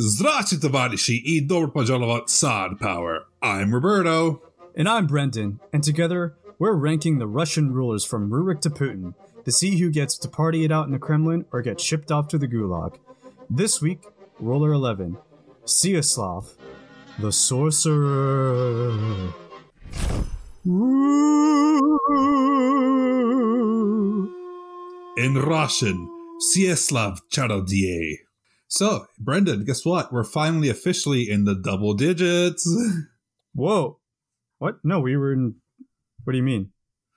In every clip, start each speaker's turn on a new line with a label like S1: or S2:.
S1: Zdracie i dobro pozdravovat Sad Power. I'm Roberto.
S2: And I'm Brendan, and together we're ranking the Russian rulers from Rurik to Putin to see who gets to party it out in the Kremlin or get shipped off to the Gulag. This week, Ruler 11, Vseslav, the Sorcerer.
S1: In Russian, Vseslav Charodie. So, Brendan, guess what? We're finally officially in the double digits.
S2: Whoa. What? No, we were in. What do you mean?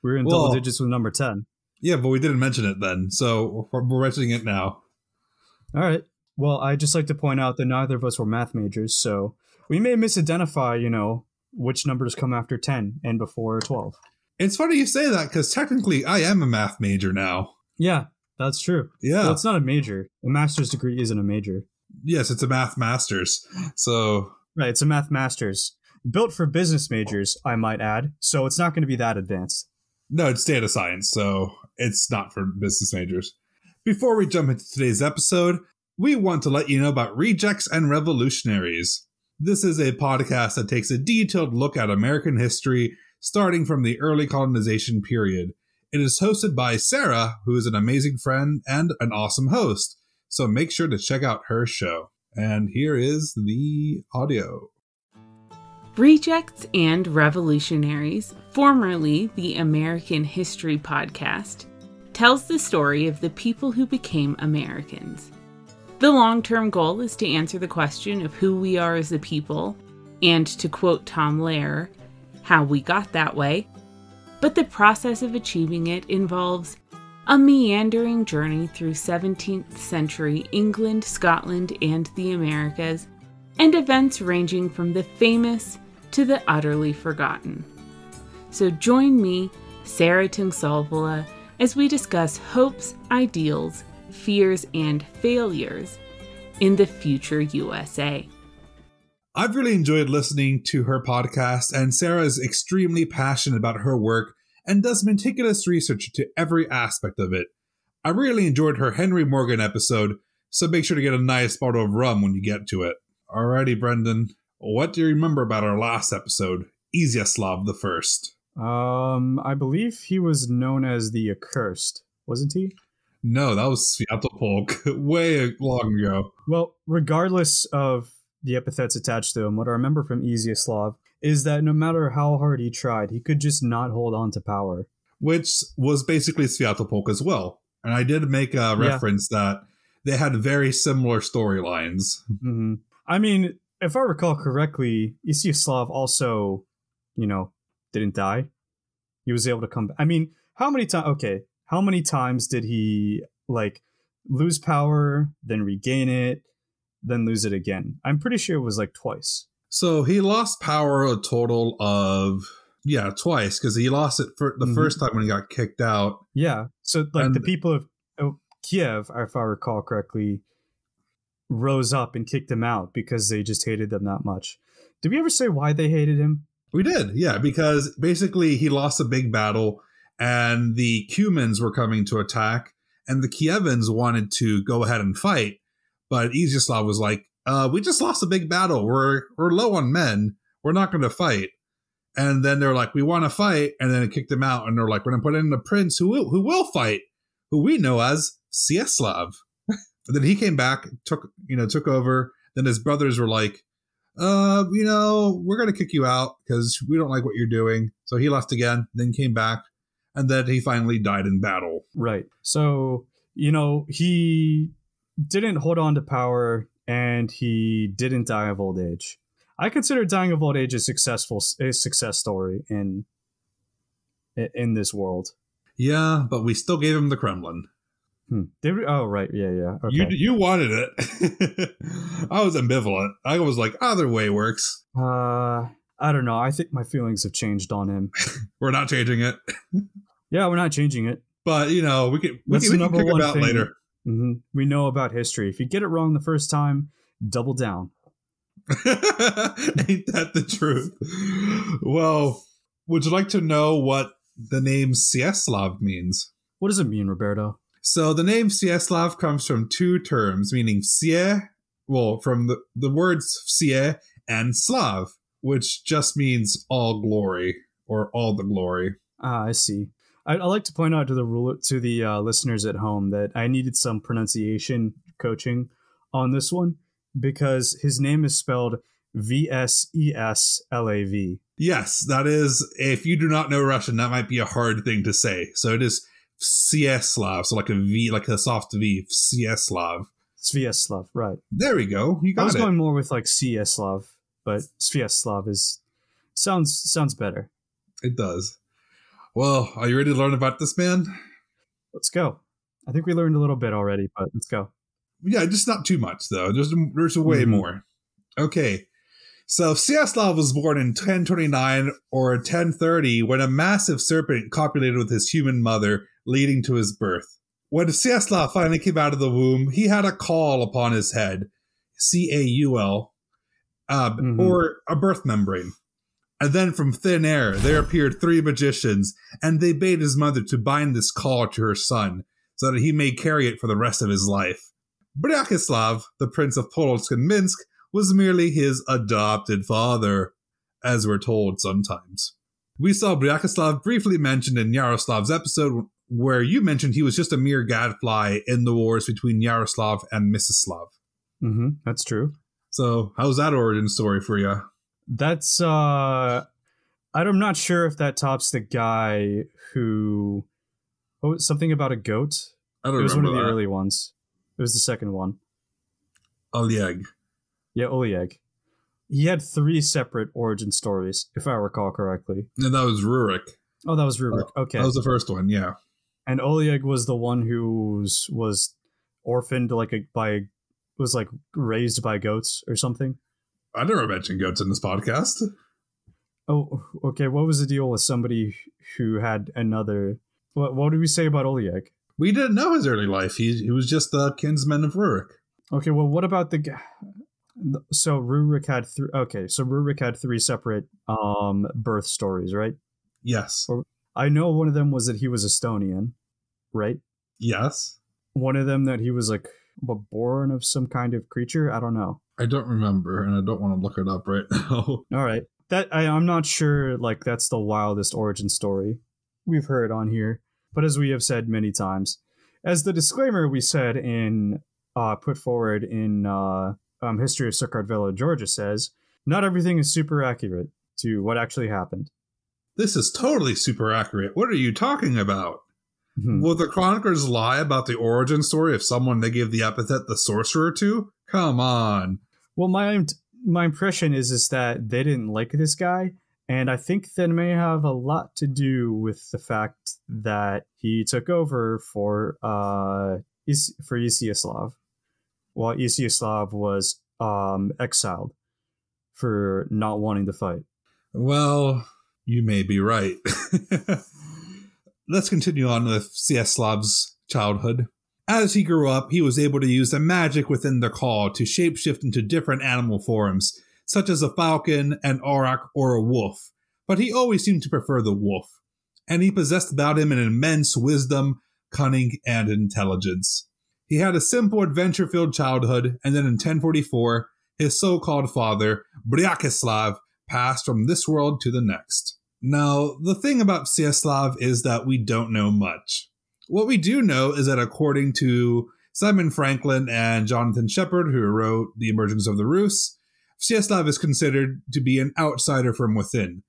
S2: We were in double digits with number 10.
S1: Yeah, but we didn't mention it then, so we're, we're mentioning it now.
S2: All right. Well, I'd just like to point out that neither of us were math majors, so we may misidentify, you know, which numbers come after 10 and before 12.
S1: It's funny you say that because technically I am a math major now.
S2: Yeah, that's true.
S1: Yeah.
S2: Well, it's not a major. A master's degree isn't a major.
S1: yes, it's a math master's. So,
S2: Right, it's a math master's. Built for business majors, I might add, so it's not going to be that advanced.
S1: no, it's data science, so it's not for business majors. Before we jump into today's episode, we want to let you know about Rejects and Revolutionaries. This is a podcast that takes a detailed look at American history starting from the early colonization period. It is hosted by Sarah, who is an amazing friend and an awesome host. So make sure to check out her show. And here is the audio.
S3: Rejects and Revolutionaries, formerly the American History Podcast, tells the story of the people who became Americans. The long term goal is to answer the question of who we are as a people, and to quote Tom Lehrer, how we got that way. But the process of achieving it involves a meandering journey through 17th century England, Scotland, and the Americas, and events ranging from the famous to the utterly forgotten. So join me, Sarah Tungsalvola, as we discuss hopes, ideals, fears, and failures in the future USA.
S1: I've really enjoyed listening to her podcast, and Sarah is extremely passionate about her work and does meticulous research to every aspect of it. I really enjoyed her Henry Morgan episode, so make sure to get a nice bottle of rum when you get to it. Alrighty, Brendan, what do you remember about our last episode, Izyaslav the First?
S2: Um, I believe he was known as the Accursed, wasn't he?
S1: No, that was Sviatopolk, way long ago.
S2: Well, regardless of the epithets attached to him, what I remember from Izyaslav is that no matter how hard he tried, he could just not hold on to power.
S1: which was basically Sviatopolk as well. And I did make a
S2: Yeah.
S1: reference that they had very similar storylines.
S2: hmm I mean, if I recall correctly, Izyaslav also, you know, didn't die. He was able to come back. I mean, how many times? Okay, how many times did he like lose power, then regain it, then lose it again? I'm pretty sure it was like twice.
S1: So he lost power a total of yeah twice because he lost it for the
S2: Mhm.
S1: first time when he got kicked out.
S2: Yeah. So like the people of oh, Kiev, if I recall correctly, rose up and kicked him out because they just hated them that much. Did we ever say why they hated him?
S1: We did, yeah, because basically he lost a big battle, and the Cumans were coming to attack, and the Kievans wanted to go ahead and fight, but Izyaslav was like, uh, "We just lost a big battle. We're we're low on men. We're not going to fight." And then they're like, "We want to fight," and then it kicked him out, and they're like, "We're going to put in a prince who will who will fight, who we know as Vseslav." and then he came back, took you know took over. Then his brothers were like, uh, you know, we're going to kick you out because we don't like what you're doing. So he left again, then came back, and then he finally died in battle.
S2: Right. So, you know, he didn't hold on to power and he didn't die of old age. I consider dying of old age a successful a success story in in this world.
S1: Yeah, but we still gave him the Kremlin.
S2: Hmm. Did we, oh, right. Yeah, yeah. Okay.
S1: You you wanted it. I was ambivalent. I was like, either way works.
S2: uh, I don't know. I think my feelings have changed on him.
S1: We're not changing it,
S2: Yeah, we're not changing it.
S1: but you know, we can we
S2: That's
S1: can, we can
S2: one
S1: about
S2: thing.
S1: later.
S2: Hmm We know about history. If you get it wrong the first time, double down.
S1: Ain't that the truth? Well, would you like to know what the name Sieslav means?
S2: What does it mean, Roberto?
S1: So the name Sieslav comes from two terms, meaning Sie well, from the, the words Vsie and Slav, which just means all glory or all the glory.
S2: Ah, I see. I, I like to point out to the rule to the uh, listeners at home that I needed some pronunciation coaching on this one because his name is spelled V S E S L A V.
S1: Yes, that is. If you do not know Russian, that might be a hard thing to say. So it is Vsieslav, so like a V, like a soft V,
S2: right.
S1: There we go. You
S2: I was
S1: it.
S2: going more with like Sieslav, but Svieslav is sounds sounds better.
S1: It does. Well, are you ready to learn about this man?
S2: Let's go. I think we learned a little bit already, but let's go.
S1: Yeah, just not too much though. There's there's way
S2: Mhm.
S1: more. Okay. So Vseslav was born in 1029 or 1030 when a massive serpent copulated with his human mother, leading to his birth. When Vseslav finally came out of the womb, he had a caul upon his head, C A U L, uh,
S2: Mhm.
S1: or a birth membrane. And then from thin air there appeared three magicians, and they bade his mother to bind this caul to her son, so that he may carry it for the rest of his life. Bryachislav, the prince of Polotsk and Minsk, was merely his adopted father, as we're told sometimes. We saw Bryachislav briefly mentioned in Yaroslav's episode, where you mentioned he was just a mere gadfly in the wars between Yaroslav and Mstislav.
S2: Mm-hmm. That's true.
S1: So, how's that origin story for you?
S2: That's uh I'm not sure if that tops the guy who oh something about a goat.
S1: I don't
S2: It was one of the
S1: that.
S2: early ones. It was the second one.
S1: Oleg.
S2: Yeah, Oleg. He had three separate origin stories, if I recall correctly.
S1: And that was Rurik.
S2: Oh, that was Rurik. Okay.
S1: That was the first one, yeah.
S2: and Oleg was the one who was, was orphaned like a, by was like raised by goats or something.
S1: I never mentioned goats in this podcast.
S2: Oh, okay. What was the deal with somebody who had another? What What did we say about Oleg?
S1: We didn't know his early life. He, he was just the kinsman of Rurik.
S2: Okay, well, what about the? So Rurik had three. Okay, so Rurik had three separate um birth stories, right?
S1: Yes.
S2: I know one of them was that he was Estonian, right?
S1: Yes.
S2: One of them that he was like born of some kind of creature. I don't know.
S1: I don't remember, and I don't want to look it up right now.
S2: All right, that I, I'm not sure. Like that's the wildest origin story we've heard on here. But as we have said many times, as the disclaimer we said in uh, put forward in uh, um, History of Sirkard Villa, Georgia says, not everything is super accurate to what actually happened.
S1: this is totally super accurate. What are you talking about?
S2: Mhm.
S1: Will the chroniclers lie about the origin story of someone they gave the epithet the sorcerer to? Come on.
S2: Well, my my impression is is that they didn't like this guy, and I think that may have a lot to do with the fact that he took over for uh Is- for Izyaslav, while Izyaslav was um exiled for not wanting to fight.
S1: Well, you may be right. Let's continue on with Vseslav's childhood. As he grew up, he was able to use the magic within the caul to shapeshift into different animal forms, such as a falcon, an auroch, or a wolf. But he always seemed to prefer the wolf, and he possessed about him an immense wisdom, cunning, and intelligence. He had a simple adventure filled childhood, and then in 1044, his so called father, Bryachislav, passed from this world to the next. Now, the thing about Vseslav is that we don't know much. What we do know is that according to Simon Franklin and Jonathan Shepard, who wrote The Emergence of the Rus, Vseslav is considered to be an outsider from within.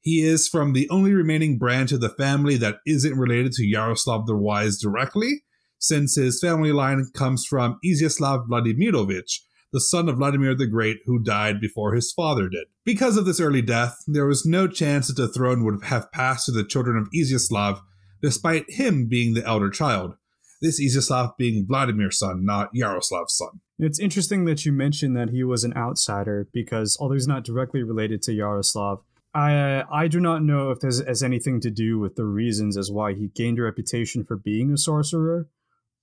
S1: He is from the only remaining branch of the family that isn't related to Yaroslav the Wise directly, since his family line comes from Izyaslav Vladimirovich, the son of Vladimir the Great, who died before his father did. Because of this early death, there was no chance that the throne would have passed to the children of Izyaslav, despite him being the elder child. This Izyaslav being Vladimir's son, not Yaroslav's son.
S2: It's interesting that you mentioned that he was an outsider because although he's not directly related to Yaroslav, I I do not know if this has anything to do with the reasons as why he gained a reputation for being a sorcerer,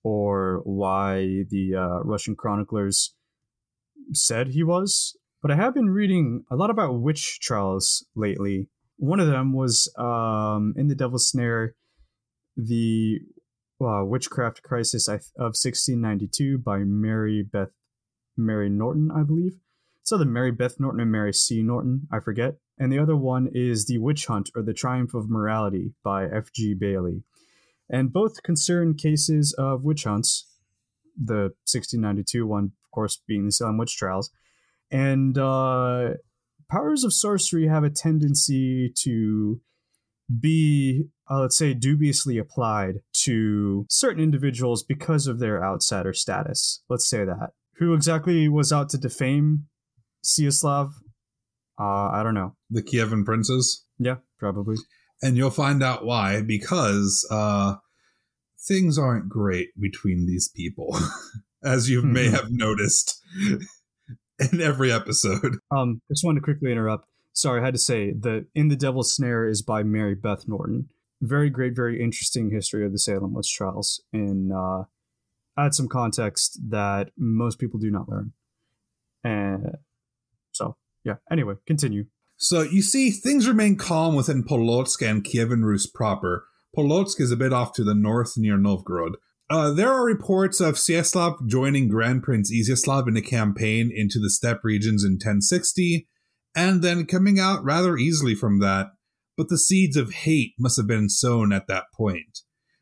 S2: or why the uh, Russian chroniclers said he was. But I have been reading a lot about witch trials lately. One of them was um, in the Devil's Snare, the uh, Witchcraft Crisis of 1692 by Mary Beth Mary Norton, I believe. So the Mary Beth Norton and Mary C. Norton, I forget. And the other one is The Witch Hunt or The Triumph of Morality by F.G. Bailey. And both concern cases of witch hunts, the 1692 one, of course, being the Salem witch trials. And uh, powers of sorcery have a tendency to be, uh, let's say, dubiously applied to certain individuals because of their outsider status. Let's say that. Who exactly was out to defame Vseslav? Uh, I don't know.
S1: The Kievan princes.
S2: Yeah, probably.
S1: And you'll find out why, because uh, things aren't great between these people, as you may have noticed in every episode.
S2: Um, just wanted to quickly interrupt. Sorry, I had to say the In the Devil's Snare is by Mary Beth Norton. Very great, very interesting history of the Salem witch trials, and uh, add some context that most people do not learn. And so, yeah. Anyway, continue.
S1: So you see, things remain calm within Polotsk and Kievan Rus proper. Polotsk is a bit off to the north near Novgorod. Uh, there are reports of Vseslav joining Grand Prince Izyaslav in a campaign into the steppe regions in 1060, and then coming out rather easily from that. But the seeds of hate must have been sown at that point.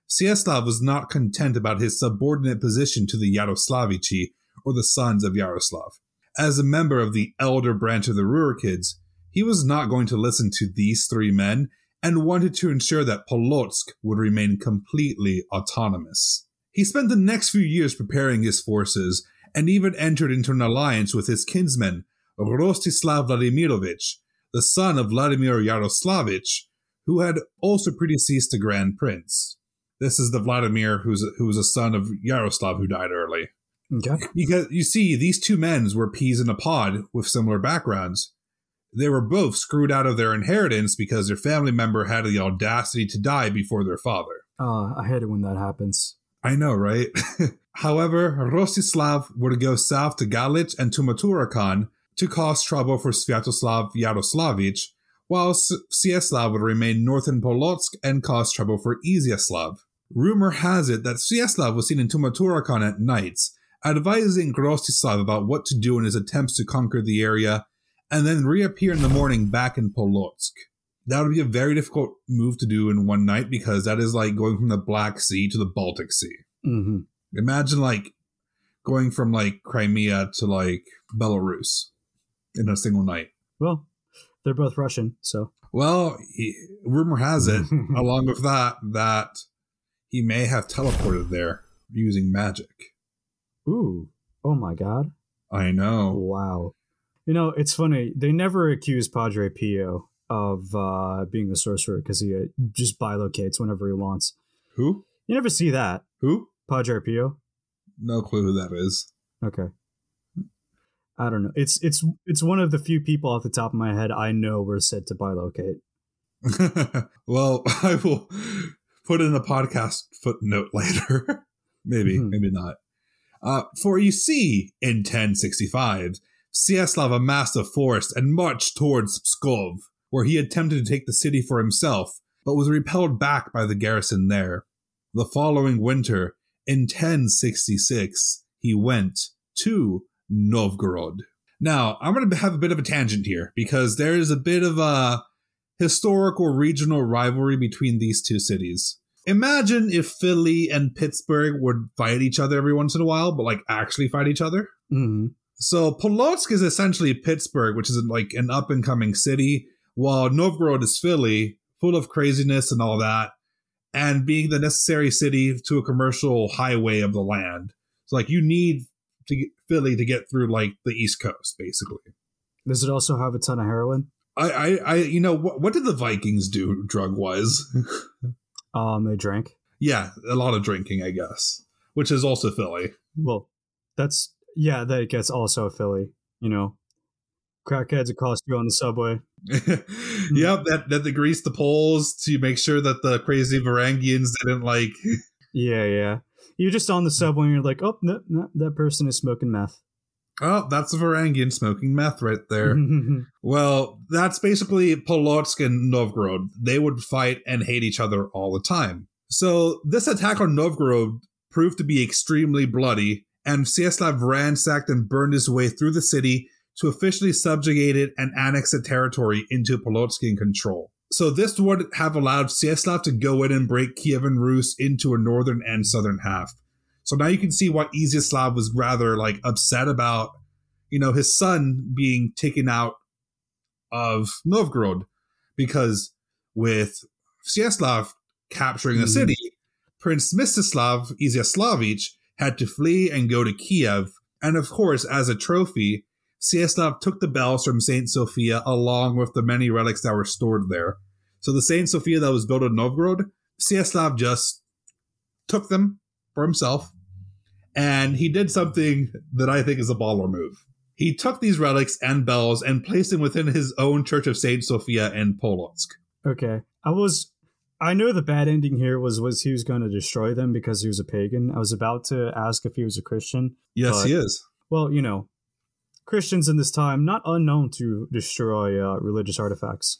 S1: Vseslav was not content about his subordinate position to the Yaroslavichi, or the sons of Yaroslav. As a member of the elder branch of the Rurikids, he was not going to listen to these three men and wanted to ensure that Polotsk would remain completely autonomous. He spent the next few years preparing his forces and even entered into an alliance with his kinsman, Rostislav Vladimirovich, the son of Vladimir Yaroslavich, who had also predeceased the Grand Prince. This is the Vladimir who's who was a son of Yaroslav who died early.
S2: Okay.
S1: Because you see, these two men were peas in a pod with similar backgrounds. They were both screwed out of their inheritance because their family member had the audacity to die before their father.
S2: Uh, I hate it when that happens.
S1: I know, right? However, Rostislav would go south to Galich and to Tmutarakan to cause trouble for Sviatoslav Yaroslavich, while Vseslav would remain north in Polotsk and cause trouble for Izyaslav. Rumor has it that Vseslav was seen in Tmutarakan at nights, advising Rostislav about what to do in his attempts to conquer the area, and then reappear in the morning back in Polotsk. That would be a very difficult move to do in one night because that is like going from the Black Sea to the Baltic Sea.
S2: Mm-hmm.
S1: Imagine like going from like Crimea to like Belarus in a single night.
S2: Well, they're both Russian, so.
S1: Well, he, rumor has it, along with that, that he may have teleported there using magic.
S2: Ooh. Oh my god.
S1: I know.
S2: Wow. You know, it's funny. They never accuse Padre Pio of uh, being a sorcerer because he uh, just bilocates whenever he wants.
S1: Who?
S2: You never see that.
S1: Who?
S2: Padre Pio.
S1: No clue who that is.
S2: Okay. I don't know. It's it's it's one of the few people off the top of my head I know were said to bilocate.
S1: well, I will put in a podcast footnote later. maybe,
S2: Mhm.
S1: maybe not. Uh, for you see, in 1065, Vseslav amassed a force and marched towards Pskov, where he attempted to take the city for himself, but was repelled back by the garrison there. The following winter, in 1066, he went to Novgorod. Now, I'm going to have a bit of a tangent here because there is a bit of a historical regional rivalry between these two cities. Imagine if Philly and Pittsburgh would fight each other every once in a while, but like actually fight each other.
S2: Mm-hmm.
S1: So Polotsk is essentially Pittsburgh, which is like an up and coming city, while Novgorod is Philly, full of craziness and all that, and being the necessary city to a commercial highway of the land. So like you need to get Philly to get through like the East Coast, basically.
S2: Does it also have a ton of heroin?
S1: I, I, I you know, what, what did the Vikings do drug wise?
S2: Um, they drank.
S1: yeah, a lot of drinking, I guess, which is also Philly.
S2: Well, that's yeah. That gets also Philly. You know, crackheads accost you on the subway.
S1: yep, that that they greased the poles to make sure that the crazy Varangians didn't like.
S2: Yeah, yeah. You're just on the subway and you're like, oh, no, no, that person is smoking meth.
S1: Oh, that's a Varangian smoking meth right there. well, that's basically Polotsk and Novgorod. They would fight and hate each other all the time. So this attack on Novgorod proved to be extremely bloody, and Vseslav ransacked and burned his way through the city to officially subjugate it and annex the territory into Polotskian control. So this would have allowed Vseslav to go in and break Kievan Rus into a northern and southern half. So now you can see why Iziaslav was rather like upset about, you know, his son being taken out of Novgorod, because with Vseslav capturing the
S2: Mhm.
S1: city, Prince Mstislav Iziaslavich had to flee and go to Kiev. And of course, as a trophy, Vseslav took the bells from Saint Sophia along with the many relics that were stored there. So the Saint Sophia that was built in Novgorod, Vseslav just took them for himself. And he did something that I think is a baller move. He took these relics and bells and placed them within his own Church of Saint Sophia in Polotsk.
S2: Okay. I was I know the bad ending here was was he was going to destroy them because he was a pagan. I was about to ask if he was a Christian.
S1: Yes,
S2: But-
S1: he is.
S2: Well, you know, Christians in this time not unknown to destroy uh, religious artifacts.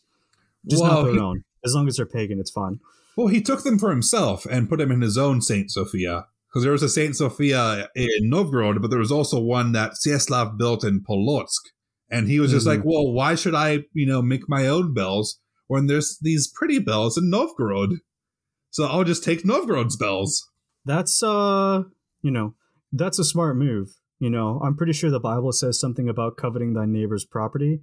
S2: Just
S1: Well,
S2: not their
S1: he-
S2: own. As long as they're pagan, it's fine.
S1: Well, he took them for himself and put them in his own Saint Sophia. Because there was a Saint Sophia in Novgorod, but there was also one that Vseslav built in Polotsk. And he was just
S2: Mhm.
S1: like, well, why should I, you know, make my own bells when there's these pretty bells in Novgorod? So I'll just take Novgorod's bells.
S2: That's uh, you know, that's a smart move. You know, I'm pretty sure the Bible says something about coveting thy neighbor's property,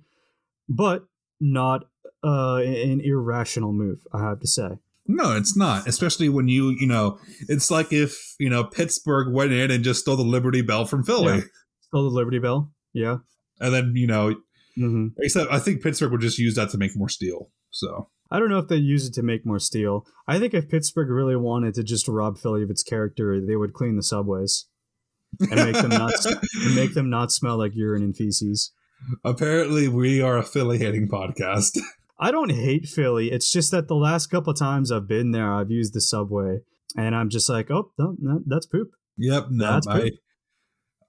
S2: but not uh an irrational move, I have to say.
S1: No, it's not. Especially when you, you know, it's like if, you know, Pittsburgh went in and just stole the Liberty Bell from Philly.
S2: Yeah. Still the Liberty Bell? Yeah.
S1: And then, you know,
S2: hmm
S1: except I think Pittsburgh would just use that to make more steel. So.
S2: I don't know if they use it to make more steel. I think if Pittsburgh really wanted to just rob Philly of its character, they would clean the subways and make them not make them not smell like urine and feces.
S1: Apparently, we are affiliating podcast.
S2: I don't hate Philly. It's just that the last couple of times I've been there, I've used the subway, and I'm just like, oh, no, no, that's poop.
S1: yep, no,
S2: That's
S1: I,
S2: pretty-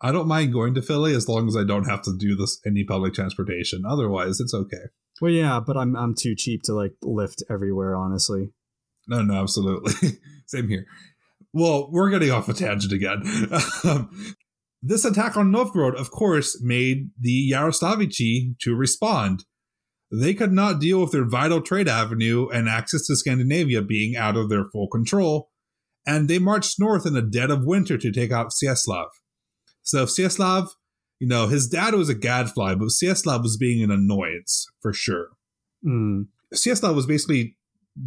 S1: I don't mind going to Philly as long as I don't have to do this any public transportation. Otherwise, it's okay.
S2: Well, yeah, but I'm I'm too cheap to like lift everywhere. Honestly,
S1: No, no, absolutely. Same here. Well, we're getting off a tangent again. um, this attack on Novgorod, of course, made the Yaroslavichi to respond. They could not deal with their vital trade avenue and access to Scandinavia being out of their full control, and they marched north in the dead of winter to take out Vseslav. So Vseslav, you know, his dad was a gadfly, but Vseslav was being an annoyance for sure.
S2: mm.
S1: Vseslav was basically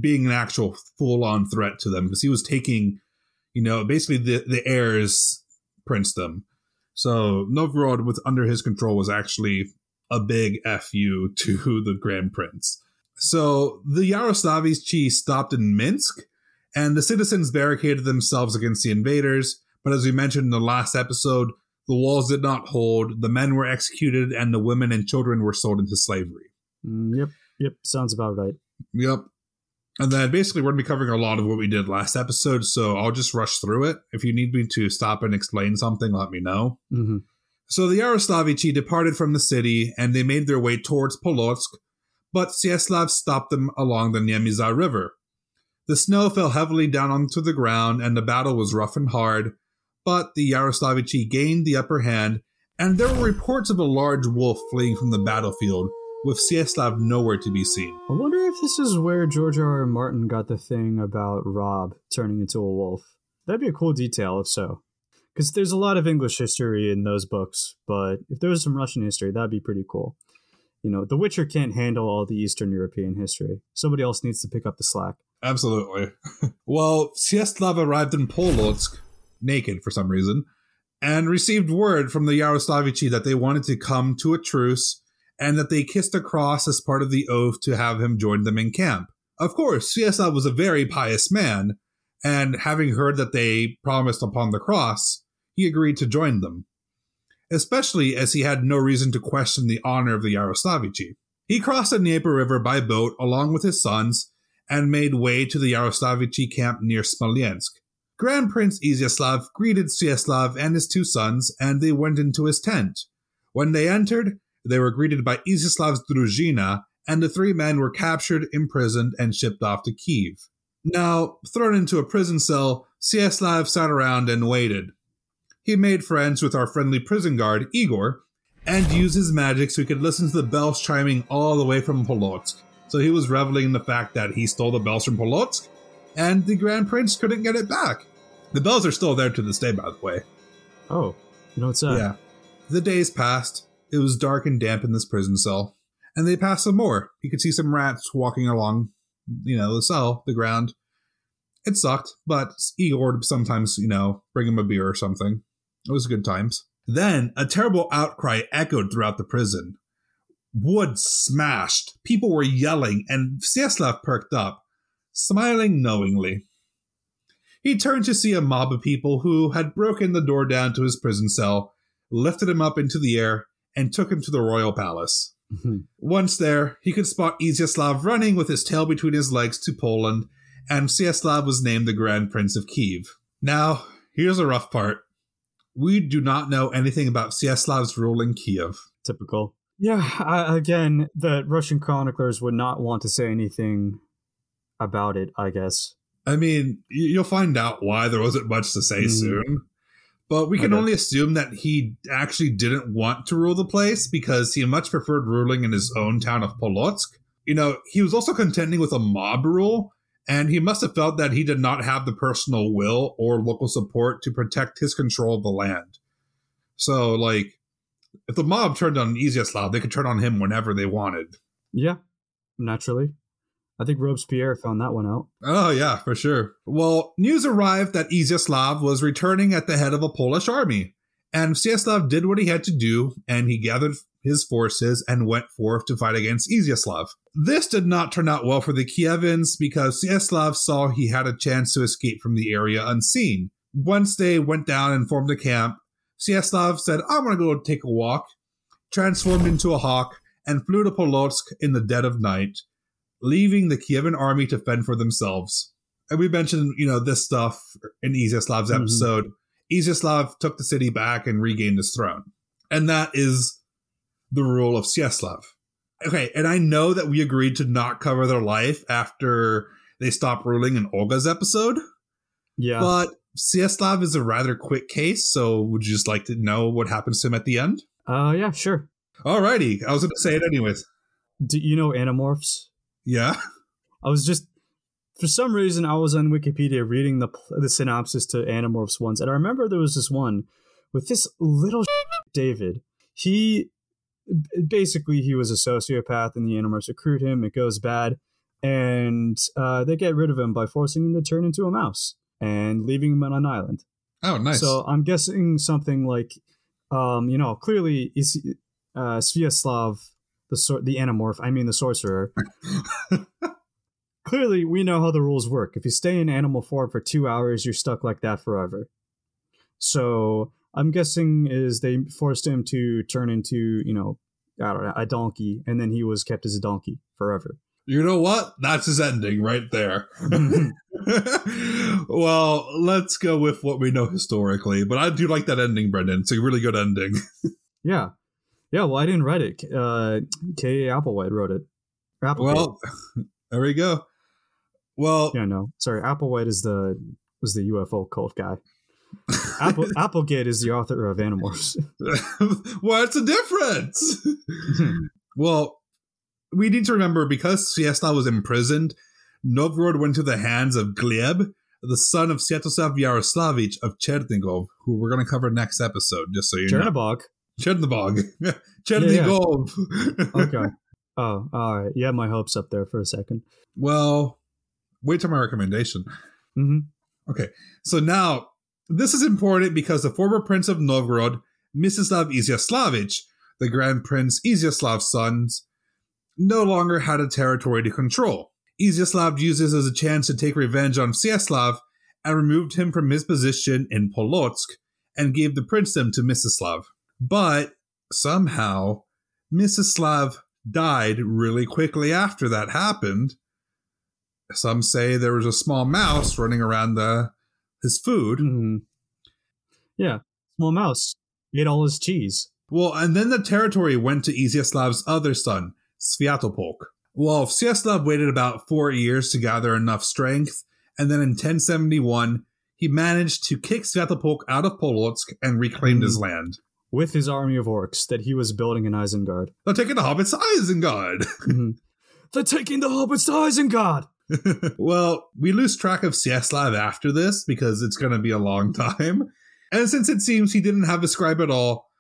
S1: being an actual full on threat to them because he was taking, you know, basically the, the heirs them So Novgorod, with under his control, was actually a big fu to the Grand Prince. So the Yaroslavichi stopped in Minsk, and the citizens barricaded themselves against the invaders. But as we mentioned in the last episode, the walls did not hold. The men were executed, and the women and children were sold into slavery.
S2: Mm, yep, yep, sounds about right.
S1: Yep. And then basically, we're going to be covering a lot of what we did last episode, so I'll just rush through it. If you need me to stop and explain something, let me know.
S2: hmm
S1: So the Yaroslavichi departed from the city and they made their way towards Polotsk, but Vseslav stopped them along the Nemiga River. The snow fell heavily down onto the ground and the battle was rough and hard, but the Yaroslavichi gained the upper hand, and there were reports of a large wolf fleeing from the battlefield, with Vseslav nowhere to be seen.
S2: I wonder if this is where George R. R. Martin got the thing about Robb turning into a wolf. That'd be a cool detail if so. Because there's a lot of English history in those books, but if there was some Russian history, that'd be pretty cool. You know, The Witcher can't handle all the Eastern European history. Somebody else needs to pick up the slack.
S1: Absolutely. well, Vseslav arrived in Polotsk, naked for some reason, and received word from the Yaroslavichi that they wanted to come to a truce and that they kissed a cross as part of the oath to have him join them in camp. Of course, Vseslav was a very pious man, and having heard that they promised upon the cross, he agreed to join them, especially as he had no reason to question the honor of the Yaroslavichi. He crossed the Dnieper River by boat along with his sons and made way to the Yaroslavichi camp near Smolensk. Grand Prince Iziaslav greeted Vseslav and his two sons, and they went into his tent. When they entered, they were greeted by Izyaslav's druzhina, and the three men were captured, imprisoned, and shipped off to Kiev. Now, thrown into a prison cell, Vseslav sat around and waited. he made friends with our friendly prison guard, Igor, and used his magic so he could listen to the bells chiming all the way from Polotsk. So he was reveling in the fact that he stole the bells from Polotsk, and the Grand Prince couldn't get it back. The bells are still there to this day, by the way.
S2: Oh, you know what's that?
S1: Yeah. The days passed. It was dark and damp in this prison cell. And they passed some more. You could see some rats walking along, you know, the cell, the ground. It sucked, but Igor would sometimes, you know, bring him a beer or something. It was good times. Then a terrible outcry echoed throughout the prison. Wood smashed. People were yelling, and Vseslav perked up, smiling knowingly. He turned to see a mob of people who had broken the door down to his prison cell, lifted him up into the air, and took him to the royal palace. Once there, he could spot Izyaslav running with his tail between his legs to Poland, and Vseslav was named the Grand Prince of Kiev. Now, here's the rough part. We do not know anything about Vseslav's rule in Kiev.
S2: Typical. Yeah, I, again, the Russian chroniclers would not want to say anything about it, I guess.
S1: I mean, you'll find out why there wasn't much to say
S2: Mhm.
S1: soon. But we can
S2: Okay.
S1: only assume that he actually didn't want to rule the place because he much preferred ruling in his own town of Polotsk. You know, he was also contending with a mob rule, and he must have felt that he did not have the personal will or local support to protect his control of the land. So, like, if the mob turned on Izyaslav, they could turn on him whenever they wanted.
S2: Yeah, naturally. I think Robespierre found that one out.
S1: Oh, yeah, for sure. Well, news arrived that Izyaslav was returning at the head of a Polish army. And Vseslav did what he had to do, and he gathered his forces and went forth to fight against Izyaslav. This did not turn out well for the Kievans because Vseslav saw he had a chance to escape from the area unseen. Once they went down and formed a camp, Vseslav said, I'm going to go take a walk, transformed into a hawk, and flew to Polotsk in the dead of night leaving the Kievan army to fend for themselves. And we mentioned, you know, this stuff in Iziaslav's
S2: Mhm.
S1: episode. Iziaslav took the city back and regained his throne. And that is the rule of Vseslav. Okay, and I know that we agreed to not cover their life after they stopped ruling in Olga's episode,
S2: Yeah.
S1: but Vseslav is a rather quick case, so would you just like to know what happens to him at the end?
S2: uh, yeah, sure.
S1: Alrighty, I was going to say it anyways.
S2: Do you know Animorphs?
S1: Yeah?
S2: I was just, for some reason, I was on Wikipedia reading the the synopsis to Animorphs once, and I remember there was this one with this little David. He basically he was a sociopath, and the Animorphs recruit him. It goes bad, and uh, they get rid of him by forcing him to turn into a mouse and leaving him on an island.
S1: Oh, nice.
S2: So I'm guessing something like, um, you know, clearly is uh, Vseslav, the sor- the Animorph, I mean the sorcerer. clearly, we know how the rules work. If you stay in animal form for two hours, you're stuck like that forever. So I'm guessing is they forced him to turn into, you know, I don't know, a donkey, and then he was kept as a donkey forever.
S1: You know what? That's his ending right there. well, let's go with what we know historically. But I do like that ending, Brendan. It's a really good ending.
S2: Yeah, yeah. Well, I didn't write it. Uh, K. Applewhite wrote it. Applewhite.
S1: Well, there we go. Well,
S2: Yeah, no. Sorry, Applewhite is the was the UFO cult guy. Apple Applegate is the author of Animorphs.
S1: what's the difference? well, we need to remember because Siesta was imprisoned, Novgorod went to the hands of Gleb, the son of Sviatoslav Yaroslavich of Chernigov, who we're going to cover next episode, just so you know.
S2: Chernobog.
S1: Chernigov.
S2: Okay. Oh, all right. You had my hopes up there for a second.
S1: well, wait till my recommendation.
S2: hmm Okay.
S1: So now, this is important because the former Prince of Novgorod, Mstislav Iziaslavich, the Grand Prince Iziaslav's sons, no longer had a territory to control. Iziaslav used this as a chance to take revenge on Vseslav and removed him from his position in Polotsk and gave the princedom to Mstislav. But somehow, Mstislav died really quickly after that happened. Some say there was a small mouse running around the his food.
S2: hmm Yeah. Small mouse ate all his cheese.
S1: Well, and then the territory went to Iziaslav's other son, Sviatopolk. Well, Vseslav waited about four years to gather enough strength, and then in 1071, he managed to kick Sviatopolk out of Polotsk and reclaimed his land.
S2: With his army of orcs that he was building in Isengard.
S1: They're taking the hobbits to Isengard.
S2: Mhm. They're taking the hobbits to Isengard!
S1: well, we lose track of Vseslav after this because it's going to be a long time. And since it seems he didn't have a scribe at all,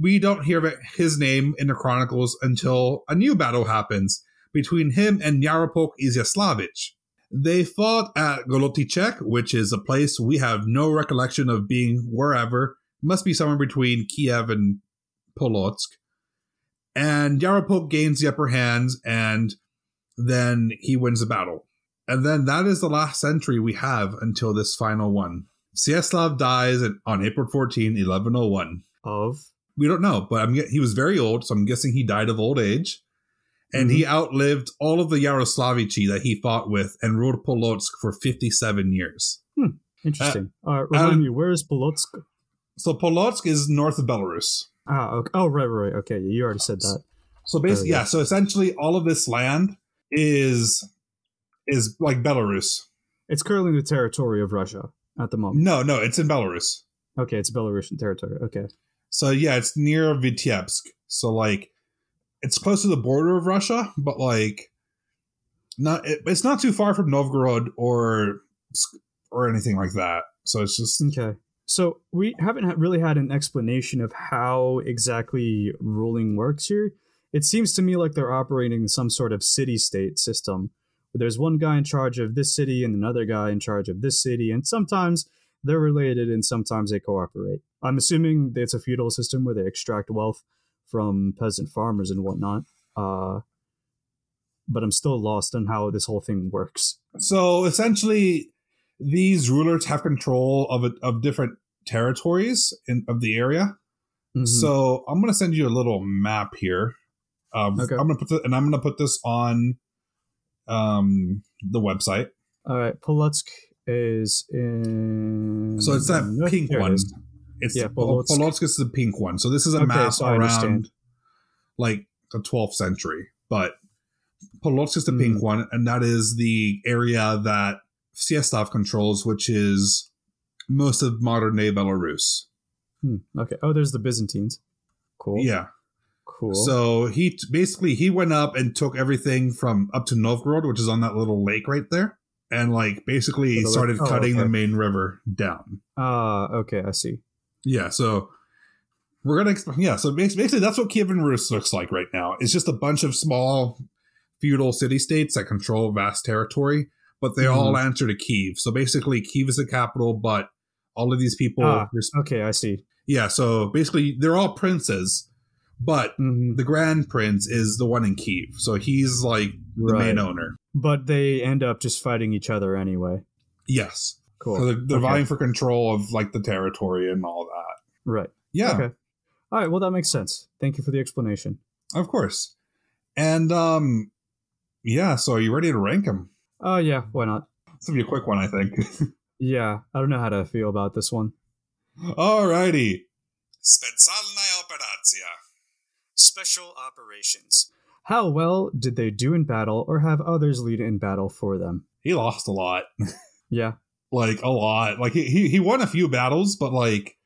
S1: we don't hear of his name in the chronicles until a new battle happens between him and Yaropolk Iziaslavich. They fought at Golotichek, which is a place we have no recollection of being wherever. Must be somewhere between Kiev and Polotsk. And Yaropolk gains the upper hand, and then he wins the battle. And then that is the last century we have until this final one. Vseslav dies in- on April 14, 1101.
S2: Of.
S1: We don't know, but I'm, he was very old, so I'm guessing he died of old age. And he outlived all of the Yaroslavichi that he fought with and ruled Polotsk for 57 years.
S2: Interesting. Uh, remind
S1: um,
S2: me, where is Polotsk?
S1: So Polotsk is north of Belarus.
S2: Ah, okay. Oh, right, right. Okay, you already said that.
S1: So basically, yeah. So essentially, all of this land is is like Belarus.
S2: It's currently the territory of Russia at the moment.
S1: No, no, it's in Belarus.
S2: Okay, it's Belarusian territory. Okay.
S1: So yeah, it's near Vitebsk. So like, it's close to the border of Russia, but like, not it, it's not too far from Novgorod or or anything like that. So it's just
S2: Okay. So we haven't really had an explanation of how exactly ruling works here. It seems to me like they're operating some sort of city state system. There's one guy in charge of this city and another guy in charge of this city, and sometimes they're related and sometimes they cooperate. I'm assuming it's a feudal system where they extract wealth from peasant farmers and whatnot. Uh, but I'm still lost on how this whole thing works.
S1: so essentially, these rulers have control of it of different territories in of the area.
S2: Mhm.
S1: So I'm gonna send you a little map here. Um,
S2: Okay.
S1: I'm gonna put the, and I'm gonna put this on um the website.
S2: All right, Polotsk is in.
S1: So it's that
S2: Nope,
S1: pink one. It's
S2: Yeah,
S1: Polotsk.
S2: Polotsk.
S1: Is the pink one. So this is a
S2: Okay,
S1: map
S2: so
S1: around like the 12th century, but Polotsk is the pink
S2: Mm.
S1: one, and that is the area that Vseslav controls, which is most of modern day Belarus.
S2: Hmm, okay. Oh, there's the Byzantines. Cool.
S1: Yeah.
S2: Cool.
S1: So he t- basically he went up and took everything from up to Novgorod, which is on that little lake right there, and like basically
S2: lake?
S1: started
S2: Oh,
S1: cutting the main river down.
S2: Ah, okay. I see.
S1: Yeah, so we're gonna yeah. So basically, that's what Kievan Rus looks like right now. It's just a bunch of small feudal city states that control vast territory, but they
S2: Mm-hmm.
S1: all answer to Kiev. So basically, Kiev is the capital, but all of these people,
S2: Ah. Okay, I see.
S1: yeah. So basically, they're all princes, but
S2: hmm
S1: the grand prince is the one in Kiev. So he's like the
S2: Right.
S1: main owner.
S2: But they end up just fighting each other anyway.
S1: Yes.
S2: Cool.
S1: So they're, they're
S2: Okay.
S1: vying for control of like the territory and all that.
S2: Right.
S1: Yeah.
S2: Okay. All right. Well, that makes sense. Thank you for the explanation.
S1: Of course. And um yeah, so are you ready to rank them?
S2: Oh, yeah. Why not?
S1: This will be a quick one, I think.
S2: Yeah. I don't know how to feel about this one.
S1: Alrighty. Specjalna operacja.
S2: Special operations. How well did they do in battle, or have others lead in battle for them?
S1: He lost a lot.
S2: Yeah.
S1: like a lot. Like he, he he won a few battles, but like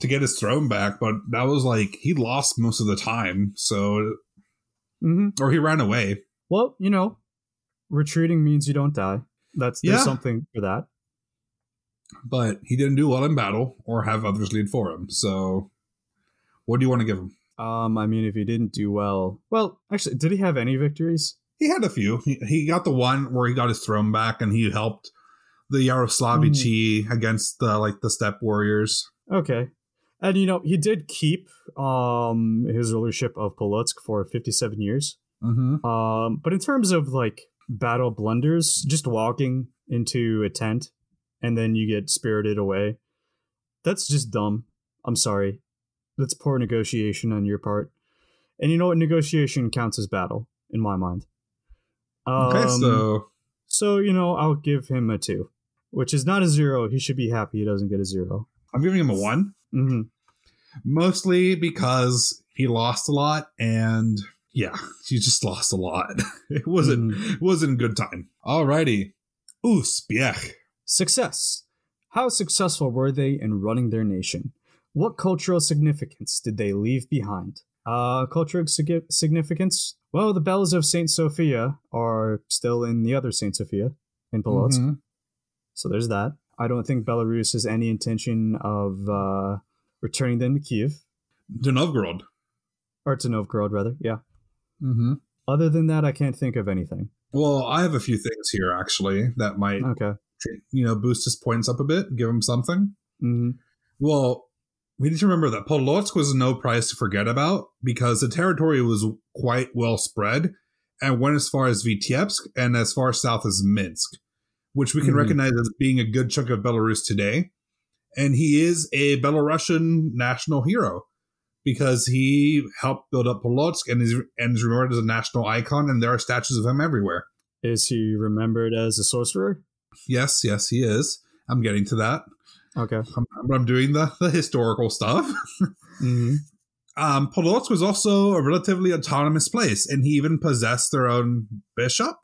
S1: to get his throne back, but that was like he lost most of the time. So
S2: hmm
S1: or he ran away.
S2: Well, you know, retreating means you don't die. That's there's
S1: Yeah.
S2: something for that.
S1: But he didn't do well in battle or have others lead for him. So what do you want to give him?
S2: Um, I mean, if he didn't do well, well, actually, did he have any victories?
S1: He had a few. He, he got the one where he got his throne back and he helped the Yaroslavichi against the like the steppe warriors.
S2: Okay, and you know, he did keep um his rulership of Polotsk for fifty-seven years.
S1: Mm-hmm.
S2: Um, but in terms of like battle blunders, just walking into a tent and then you get spirited away, that's just dumb. I'm sorry. That's poor negotiation on your part. And you know what? Negotiation counts as battle in my mind.
S1: Okay,
S2: Um,
S1: so
S2: so you know, I'll give him a two, which is not a zero. He should be happy he doesn't get a zero.
S1: I'm giving him a one,
S2: mm-hmm.
S1: mostly because he lost a lot and yeah, he just lost a lot. it wasn't it wasn't a good time. Alrighty. Uspiech.
S2: Success. How successful were they in running their nation? What cultural significance did they leave behind? Uh, cultural sig- significance? Well, the bells of Saint Sophia are still in the other Saint Sophia in Polotsk.
S1: Mhm.
S2: So there's that. I don't think Belarus has any intention of uh, returning them to Kiev
S1: To Novgorod.
S2: or to Novgorod, rather. Yeah.
S1: Mm-hmm.
S2: Other than that, I can't think of anything.
S1: Well, I have a few things here actually that might,
S2: Okay.
S1: you know, boost his points up a bit, give him something.
S2: hmm
S1: Well, we need to remember that Polotsk was no prize to forget about because the territory was quite well spread and went as far as Vitebsk and as far south as Minsk, which we can
S2: Mhm.
S1: recognize as being a good chunk of Belarus today. And he is a Belarusian national hero because he helped build up Polotsk and is, and is remembered as a national icon, and there are statues of him everywhere.
S2: Is he remembered as a sorcerer?
S1: Yes, yes, he is. I'm getting to that.
S2: Okay.
S1: I'm, I'm doing the, the historical stuff.
S2: hmm
S1: Um, Polotsk was also a relatively autonomous place, and he even possessed their own bishop.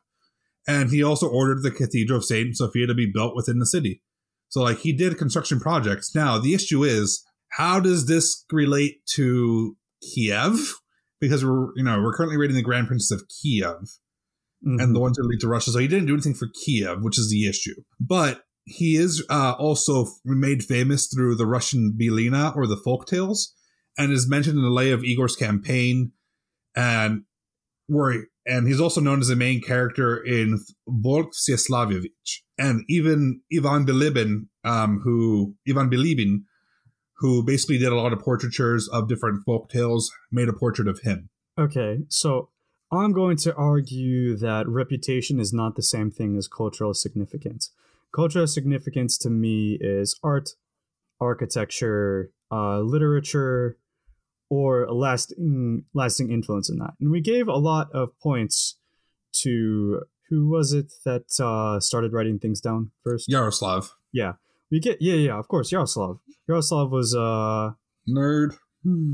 S1: And he also ordered the Cathedral of Saint Sophia to be built within the city. So, like, he did construction projects. Now, the issue is, how does this relate to Kiev? Because we're, you know, we're currently rating the Grand Princes of Kiev and the ones that lead to Russia. So he didn't do anything for Kiev, which is the issue. But he is uh, also made famous through the Russian Belina or the folk tales, and is mentioned in the Lay of Igor's campaign, and where and he's also known as the main character in Volk Vseslavievich, and even Ivan Bilibin, um, who Ivan Bilibin, who basically did a lot of portraitures of different folk tales, made a portrait of him.
S2: Okay, so I'm going to argue that reputation is not the same thing as cultural significance. Cultural significance to me is art, architecture, uh, literature, or a lasting lasting influence in that. And we gave a lot of points to who was it that uh, started writing things down first?
S1: Yaroslav,
S2: Yeah, we get yeah yeah of course Yaroslav. Yaroslav was uh
S1: nerd.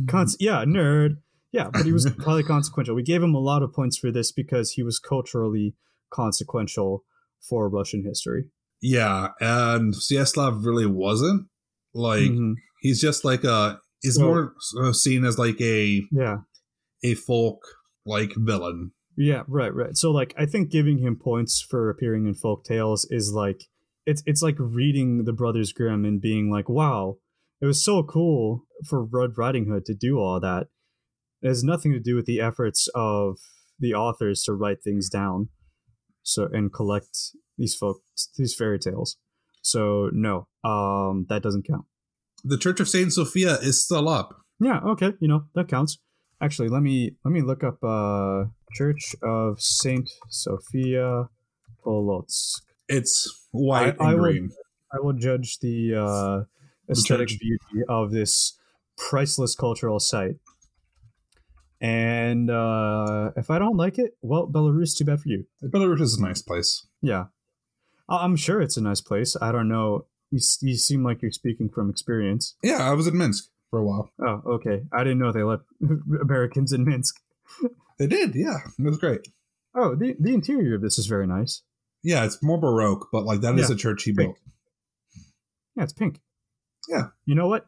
S2: Cons- yeah, nerd. Yeah, but he was highly consequential. We gave him a lot of points for this because he was culturally consequential for Russian history.
S1: Yeah, and Vseslav really wasn't. Like
S2: Mhm.
S1: he's just like a he's more uh, seen as like a
S2: Yeah,
S1: a folk like villain.
S2: yeah, right, right. So like, I think giving him points for appearing in folk tales is like it's it's like reading the Brothers Grimm and being like, wow, it was so cool for Red Riding Hood to do all that. It has nothing to do with the efforts of the authors to write things down, so and collect these folk these fairy tales. So no, um, that doesn't count.
S1: The Church of Saint Sophia is still up.
S2: Yeah, okay, you know that counts. Actually, let me let me look up uh, Church of Saint Sophia Polotsk.
S1: It's white
S2: I- I
S1: and
S2: would-
S1: green.
S2: I will judge the uh, aesthetic beauty of this priceless cultural site. And uh, if I don't like it, well, Belarus, too bad for you.
S1: Belarus is a nice place.
S2: Yeah, I- I'm sure it's a nice place. I don't know. You, you seem like you're speaking from experience.
S1: Yeah, I was in Minsk for a while.
S2: Oh, okay. I didn't know they let Americans in Minsk.
S1: They did, yeah. It was great.
S2: Oh, the the interior of this is very nice.
S1: Yeah, it's more baroque, but like that is
S2: Yeah,
S1: a church he
S2: pink.
S1: built.
S2: Yeah, it's pink.
S1: Yeah.
S2: You know what?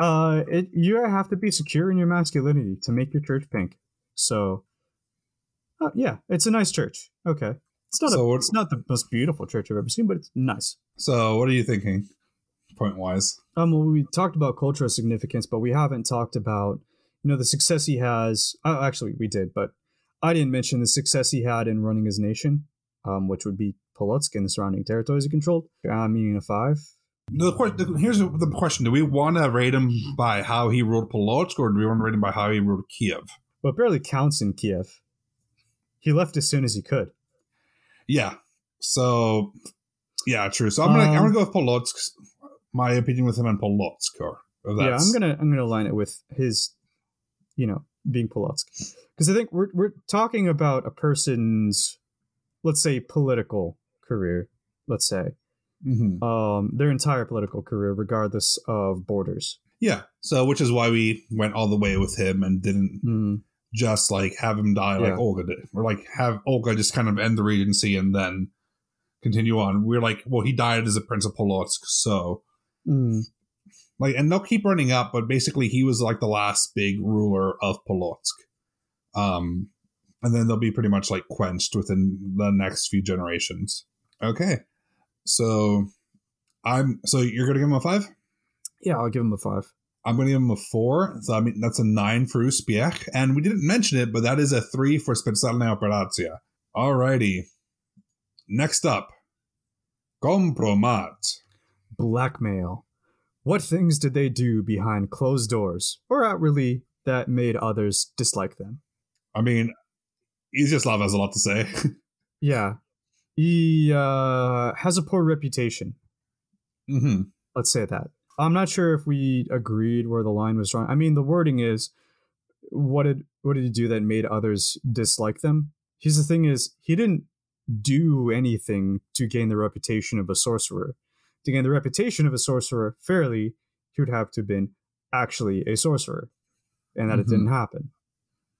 S2: Uh, it you have to be secure in your masculinity to make your church pink. So, uh, yeah, it's a nice church. Okay, it's not
S1: So
S2: a, it's not the most beautiful church I've ever seen, but it's nice.
S1: So what are you thinking, point wise?
S2: Um, well, we talked about cultural significance, but we haven't talked about you know the success he has. Oh, actually, we did, but I didn't mention the success he had in running his nation, um, which would be Polotsk and the surrounding territories he controlled. Uh, meaning a five.
S1: The, que- the here's the question: Do we want to rate him by how he ruled Polotsk, or do we want to rate him by how he ruled Kiev?
S2: Well, it barely counts in Kiev. He left as soon as he could.
S1: Yeah. So, yeah, true. So I'm gonna I'm
S2: Um,
S1: gonna go with Polotsk. My opinion with him and Polotsk, or
S2: yeah, I'm gonna I'm gonna line it with his, you know, being Polotsk, because I think we're we're talking about a person's, let's say, political career. Let's say,
S1: Mhm.
S2: um, their entire political career, regardless of borders.
S1: Yeah. So, which is why we went all the way with him and didn't
S2: Mm,
S1: just like have him die like
S2: Yeah.
S1: Olga did, or like have Olga just kind of end the regency and then continue on. We're like, well, he died as a prince of Polotsk, so
S2: Mm.
S1: like, and they'll keep running up, but basically, he was like the last big ruler of Polotsk. Um, and then they'll be pretty much like quenched within the next few generations. Okay, so I'm so you're gonna give him a five.
S2: Yeah, I'll give him a five.
S1: I'm going to give him a four. So I mean, that's a nine for Uspiech. And we didn't mention it, but that is a three for Specialna Operacja. Alrighty. Next up, Compromat.
S2: Blackmail. What things did they do behind closed doors, or outwardly, that made others dislike them?
S1: I mean, Izyaslav has a lot to say.
S2: Yeah, he uh, has a poor reputation.
S1: hmm
S2: Let's say that. I'm not sure if we agreed where the line was drawn. I mean, the wording is, what did what did he do that made others dislike them? Here's the thing: is he didn't do anything to gain the reputation of a sorcerer. To gain the reputation of a sorcerer fairly, he would have to have been actually a sorcerer, and that it
S1: Mhm.
S2: didn't happen.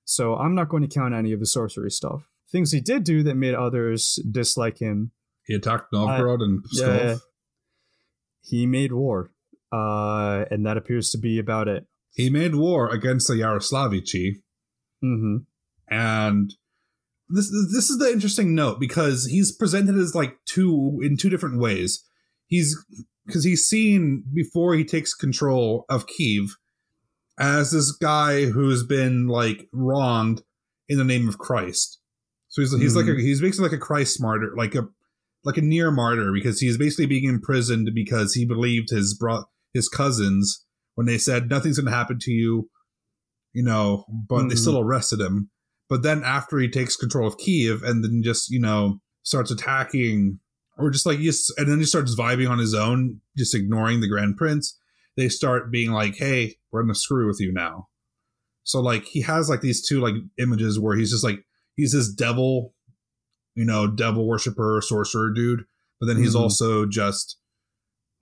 S2: So I'm not going to count any of the sorcery stuff. Things he did do that made others dislike him
S1: He attacked Novgorod and Pskov.
S2: yeah. he made war, uh, and that appears to be about it.
S1: He made war against the Yaroslavichi.
S2: Mm-hmm.
S1: and this this is the interesting note because he's presented as like two in two different ways. He's because he's seen before he takes control of Kiev as this guy who's been like wronged in the name of Christ. So he's he's like a, he's basically like a Christ martyr, like a like a near martyr because he's basically being imprisoned because he believed his bro- his cousins when they said nothing's going to happen to you, you know, but they
S2: Mhm.
S1: still arrested him. But then after he takes control of Kiev and then just you know starts attacking or just like just and then he starts vibing on his own, just ignoring the Grand Prince. They start being like, "Hey, we're gonna screw with you now." So like he has like these two like images where he's just like he's this devil, you know, devil worshiper, sorcerer dude, but then he's
S2: Mhm.
S1: also just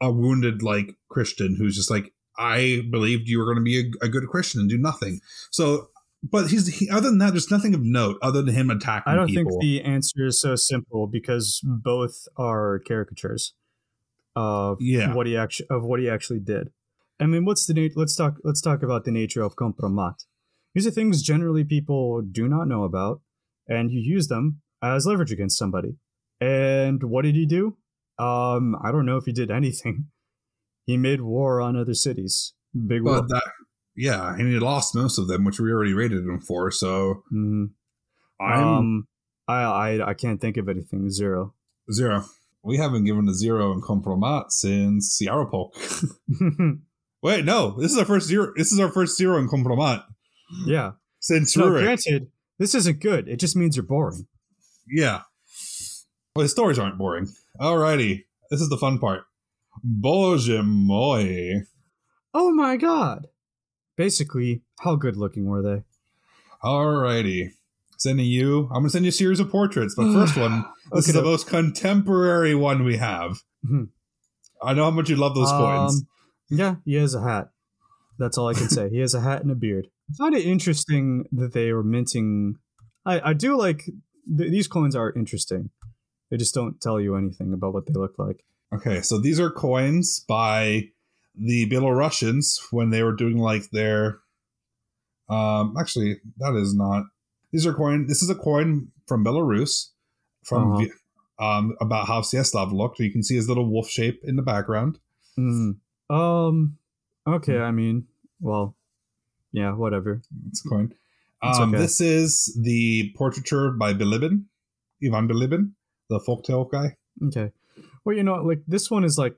S1: a wounded like Christian who's just like I believed you were going to be a, a good Christian and do nothing. So, but he's he, other than that, there's nothing of note other than him attacking.
S2: I don't
S1: people.
S2: think the answer is so simple because both are caricatures of
S1: Yeah.
S2: what he actually of what he actually did. I mean, what's the nat- let's talk let's talk about the nature of compromat. These are things generally people do not know about, and you use them as leverage against somebody. And what did he do? Um, I don't know if he did anything. He made war on other cities. Big war.
S1: That, yeah, and he lost most of them, which we already rated him for. So
S2: Mhm.
S1: I'm
S2: Um, I, I I can't think of anything. Zero.
S1: zero. We haven't given a zero in compromat since Yaropolk. Wait, no, this is our first zero. This is our first zero in compromat
S2: yeah.
S1: since
S2: No,
S1: Rurik.
S2: granted, this isn't good. It just means you're boring.
S1: Yeah. Well, his stories aren't boring. Alrighty, this is the fun part. Boże moi.
S2: Oh my god. Basically, how good looking were they?
S1: Alrighty. Sending you, I'm gonna send you a series of portraits, but first one, this is
S2: Okay.
S1: the most contemporary one we have.
S2: Mhm.
S1: I know how much you love those coins.
S2: Yeah, he has a hat. That's all I can say. He has a hat and a beard. I find it interesting that they were minting. I, I do like th- these coins are interesting. They just don't tell you anything about what they look like.
S1: Okay, so these are coins by the Belarusians when they were doing like their. Um, actually, that is not. These are coin. This is a coin from Belarus, from
S2: Uh-huh.
S1: Um about how Vseslav looked. You can see his little wolf shape in the background.
S2: Mm. Um. Okay. I mean, well, yeah. Whatever.
S1: It's a coin. Um,
S2: okay.
S1: This is the portraiture by Bilibin, Ivan Bilibin, the folktale guy.
S2: Okay. Well, you know, like this one is like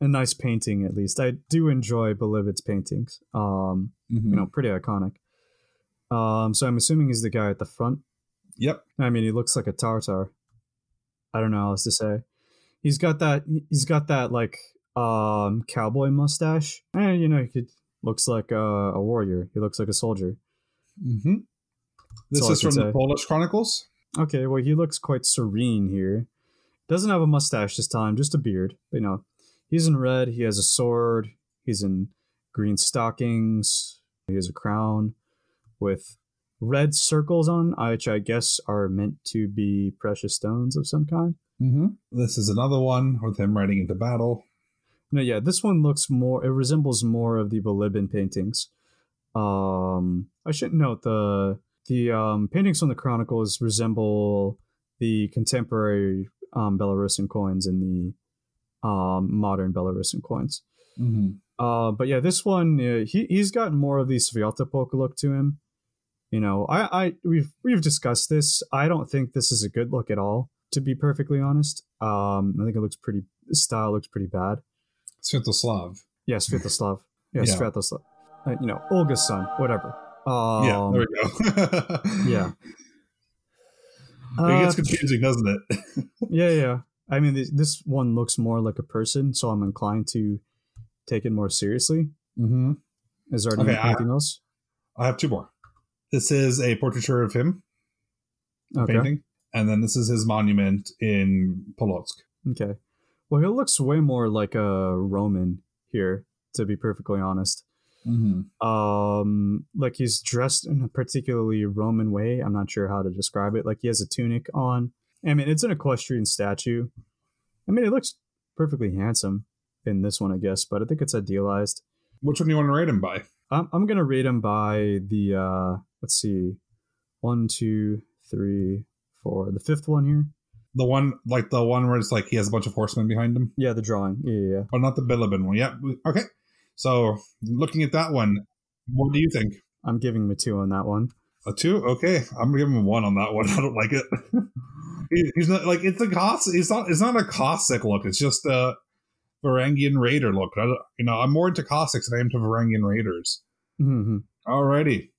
S2: a nice painting. At least I do enjoy Bilibin's paintings. Um,
S1: Mm-hmm.
S2: you know, pretty iconic. Um, so I'm assuming he's the guy at the front.
S1: Yep.
S2: I mean, he looks like a tartar. I don't know how else to say. He's got that. He's got that like um cowboy mustache, and you know, he could, looks like a, a warrior. He looks like a soldier.
S1: Mm-hmm. This is from the
S2: say.
S1: Polish Chronicles.
S2: Okay, well, he looks quite serene here. Doesn't have a mustache this time, just a beard. But, you know, he's in red. He has a sword. He's in green stockings. He has a crown with red circles on, which I guess are meant to be precious stones of some kind.
S1: Mm-hmm. This is another one with him riding into battle.
S2: No, yeah, this one looks more. It resembles more of the Bilibin paintings. Um, I should note the the um, paintings on the Chronicles resemble the contemporary um, Belarusian coins and the um, modern Belarusian coins.
S1: Mm-hmm.
S2: Uh, but yeah, this one uh, he he's got more of the Sviatopolk look to him. You know, I, I we've we've discussed this. I don't think this is a good look at all. To be perfectly honest, um, I think it looks pretty. The style looks pretty bad.
S1: Sviatoslav.
S2: Yeah, Svetoslav. Yeah,
S1: Yeah.
S2: Sviatoslav. Uh, you know, Olga's son, whatever. Um,
S1: yeah, there we go.
S2: yeah.
S1: it
S2: Uh,
S1: gets confusing, doesn't it?
S2: yeah, yeah. I mean, this, this one looks more like a person, so I'm inclined to take it more seriously.
S1: mm-hmm.
S2: Is there
S1: Okay, I-
S2: anything else?
S1: I have two more. This is a portraiture of him
S2: Okay.
S1: painting, and then this is his monument in Polotsk.
S2: Okay. Well, he looks way more like a Roman here, to be perfectly honest.
S1: Mm-hmm.
S2: Um, like he's dressed in a particularly Roman way. I'm not sure how to describe it. Like he has a tunic on. I mean, it's an equestrian statue. I mean, it looks perfectly handsome in this one, I guess, but I think it's idealized.
S1: Which one do you want to rate him by?
S2: I'm I'm gonna rate him by the uh let's see, one, two, three, four. The fifth one here.
S1: The one, like the one where it's like he has a bunch of horsemen behind him,
S2: Yeah, the drawing. Yeah, yeah.
S1: but not the Bilibin one. Yeah. Okay. So looking at that one, what do you think?
S2: I'm giving him a two on that one.
S1: A two? Okay, I'm gonna give him a one on that one. I don't like it. He- he's not like it's a cost. It's not. It's not a Cossack look. It's just a Varangian Raider look. I don't, you know, I'm more into Cossacks than I am to Varangian Raiders.
S2: hmm
S1: Alrighty.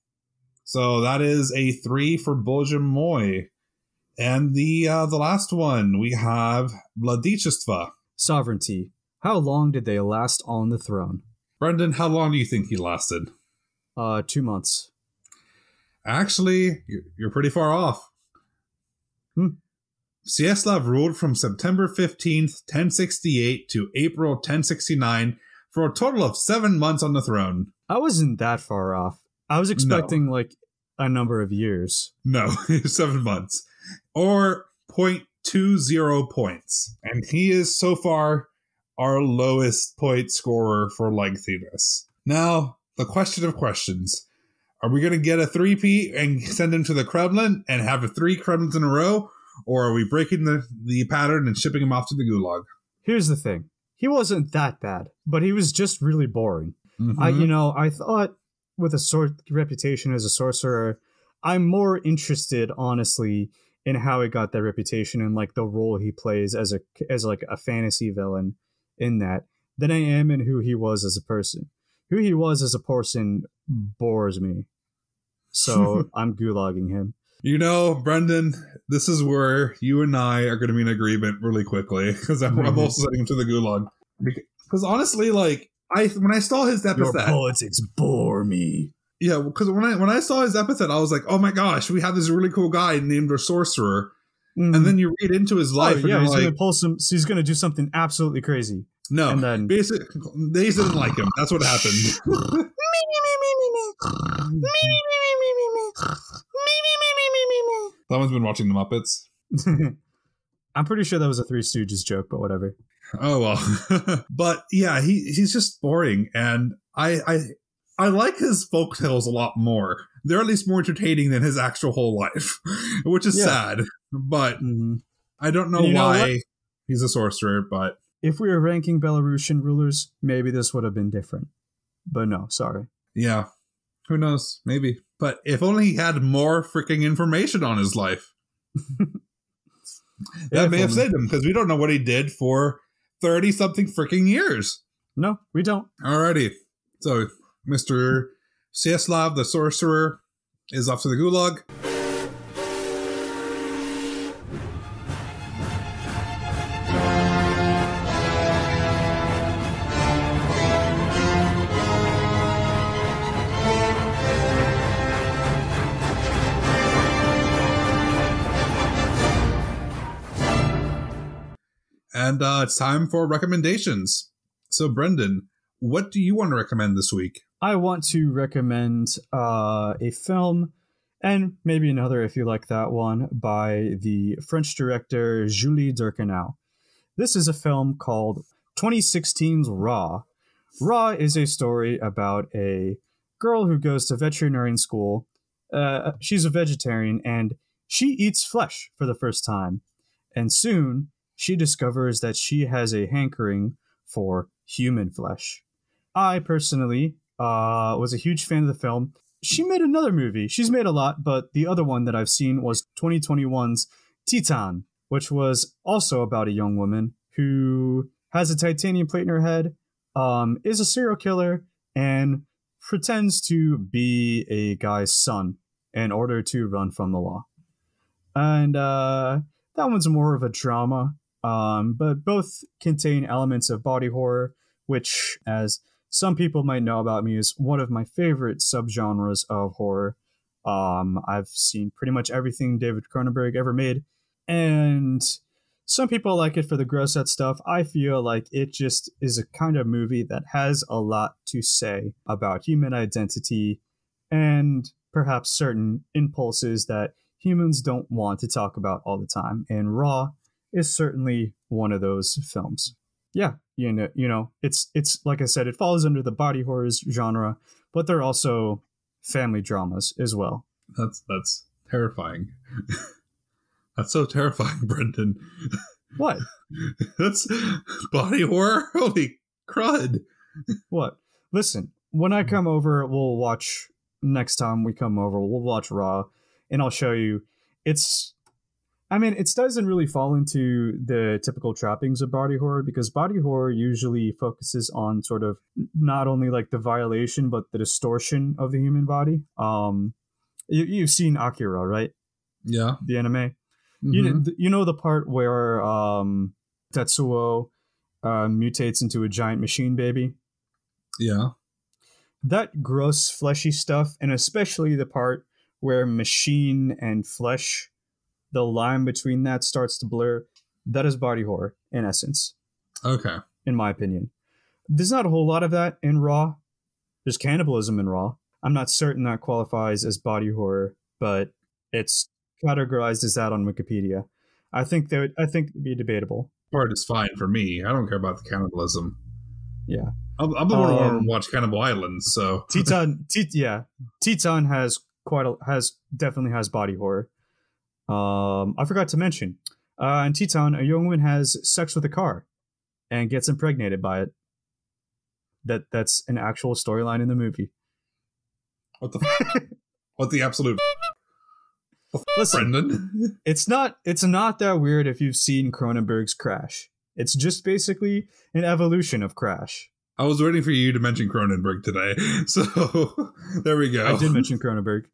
S1: So that is a three for Boże moi. And the uh, the last one we have Vladichestva.
S2: Sovereignty. How long did they last on the throne?
S1: Brendan, how long do you think he lasted?
S2: Uh, two months.
S1: Actually, you're, you're pretty far off.
S2: Hmm.
S1: Vseslav ruled from September 15th, 1068 to April 1069 for a total of seven months on the throne.
S2: I wasn't that far off. I was expecting like a number of years.
S1: No, seven months. Or 0.20 points. And he is so far our lowest point scorer for lengthiness. Now, the question of questions. Are we going to get a 3P and send him to the Kremlin and have a three Kremlins in a row? Or are we breaking the, the pattern and shipping him off to the gulag?
S2: Here's the thing. He wasn't that bad, but he was just really boring. I,
S1: Mhm.
S2: you know, I thought with a sort reputation as a sorcerer, I'm more interested, honestly, in how he got that reputation and like the role he plays as a as like a fantasy villain in that than I am in who he was as a person. Who he was as a person bores me, so I'm gulagging him.
S1: You know, Brendan, this is where you and I are going to be in agreement really quickly because I'm, I'm
S2: Mhm.
S1: also sending him to the gulag. Because honestly, like I when I saw his epithet,
S2: politics bore me.
S1: Yeah, because when I when I saw his epithet, I was like, oh my gosh, we have this really cool guy named a sorcerer, and then you read into his life,
S2: oh,
S1: and
S2: yeah, he's
S1: like,
S2: gonna pull some. He's gonna do something absolutely crazy,
S1: no,
S2: and then
S1: basic. They didn't like him. That's what happened. Someone's been watching the Muppets.
S2: I'm pretty sure that was a Three Stooges joke, but whatever.
S1: Oh well, but yeah, he he's just boring, and I I I like his folk tales a lot more. They're at least more entertaining than his actual whole life, which is
S2: Yeah.
S1: sad. But
S2: Mhm.
S1: I don't know
S2: you know
S1: why he's a sorcerer. But
S2: If we were ranking Belarusian rulers, maybe this would have been different. But no, sorry.
S1: yeah, who knows? Maybe. But if only he had more freaking information on his life, that may have saved him because we don't know what he did for thirty something freaking years.
S2: No, we don't.
S1: Alrighty. So, Mr. Vseslav the Sorcerer is off to the gulag. And uh, it's time for recommendations. So, Brendan, what do you want to recommend this week?
S2: I want to recommend uh, a film, and maybe another if you like that one by the French director Julie Ducournau. This is a film called 2016's Raw. Raw is a story about a girl who goes to veterinary school. Uh, she's a vegetarian and she eats flesh for the first time. And soon she discovers that she has a hankering for human flesh. I personally uh, was a huge fan of the film. She made another movie. She's made a lot, but the other one that I've seen was 2021's Titane, which was also about a young woman who has a titanium plate in her head, um, is a serial killer, and pretends to be a guy's son in order to run from the law. And uh, that one's more of a drama, um, but both contain elements of body horror, which, as some people might know about me, is one of my favorite subgenres of horror. Um, I've seen pretty much everything David Cronenberg ever made, and some people like it for the gross out stuff. I feel like it just is a kind of movie that has a lot to say about human identity and perhaps certain impulses that humans don't want to talk about all the time. And Raw is certainly one of those films. Yeah, you know, you know, it's it's like I said, it falls under the body horrors genre, but they're also family dramas as well.
S1: That's that's terrifying. That's so terrifying, Brendan.
S2: What?
S1: That's body horror? Holy crud.
S2: What? Listen, when I come over, we'll watch next time we come over, we'll watch Raw and I'll show you. It's I mean, it doesn't really fall into the typical trappings of body horror because body horror usually focuses on sort of not only like the violation but the distortion of the human body. Um, you, you've seen Akira, right?
S1: Yeah.
S2: The anime.
S1: Mhm.
S2: You you know the part where um, Tetsuo uh, mutates into a giant machine baby.
S1: yeah.
S2: That gross fleshy stuff, and especially the part where machine and flesh, the line between that starts to blur. That is body horror in essence,
S1: Okay.
S2: in my opinion. There's not a whole lot of that in Raw. There's cannibalism in Raw. I'm not certain that qualifies as body horror, but it's categorized as that on Wikipedia. I think that I think it'd be debatable.
S1: Part is fine for me. I don't care about the cannibalism.
S2: Yeah.
S1: I'm, I'm the one who
S2: Um,
S1: watch Cannibal Island, so
S2: Titane, T- yeah, Titane has quite a has definitely has body horror. Um, I forgot to mention, uh, in Titane, a young woman has sex with a car, and gets impregnated by it. That that's an actual storyline in the movie.
S1: what the f- what the absolute
S2: Listen,
S1: Brendan?
S2: it's not it's not that weird if you've seen Cronenberg's Crash. It's just basically an evolution of Crash.
S1: I was waiting for you to mention Cronenberg today, so there we go.
S2: I did mention Cronenberg.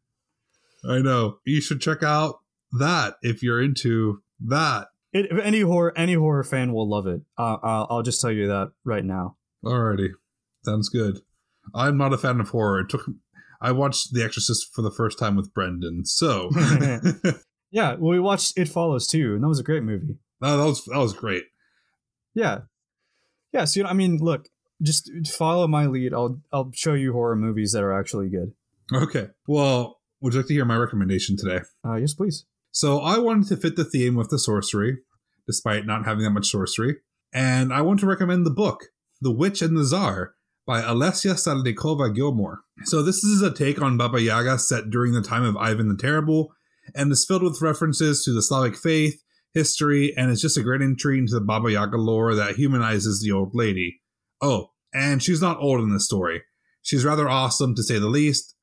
S1: I know. You should check out that if you're into that.
S2: It, if any horror any horror fan will love it. Uh, I'll, I'll just tell you that right now.
S1: Alrighty, sounds good. I'm not a fan of horror. It took. I watched The Exorcist for the first time with Brendan, so
S2: Yeah, well, we watched It Follows too, and that was a great movie.
S1: No, that was that was great.
S2: Yeah, yeah. So you know, I mean, look, just follow my lead. I'll I'll show you horror movies that are actually good.
S1: Okay. Well, would you like to hear my recommendation today?
S2: Uh, yes, please.
S1: So I wanted to fit the theme with the sorcery, despite not having that much sorcery, and I want to recommend the book "The Witch and the Tsar" by Olesya Salnikova Gilmore. So this is a take on Baba Yaga set during the time of Ivan the Terrible, and is filled with references to the Slavic faith, history, and it's just a great entry into the Baba Yaga lore that humanizes the old lady. Oh, and she's not old in this story. She's rather awesome to say the least,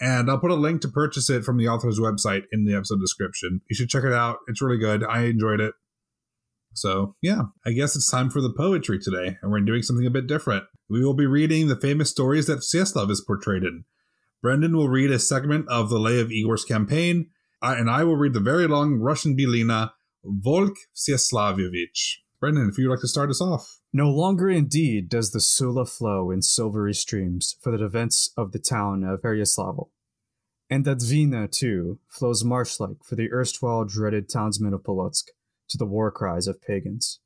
S1: and I'll put a link to purchase it from the author's website in the episode description. You should check it out. It's really good. I enjoyed it. So, yeah, I guess it's time for the poetry today, and we're doing something a bit different. We will be reading the famous stories that Vseslav is portrayed in. Brendan will read a segment of the Lay of Igor's campaign, and I will read the very long Russian Bilina, Volk Vseslavyevich. Brendan, if you'd like to start us off.
S2: No longer indeed does the Sula flow in silvery streams for the defense of the town of Peryaslavo. And that Dvina, too, flows marsh-like for the erstwhile dreaded townsmen of Polotsk to the war cries of pagans.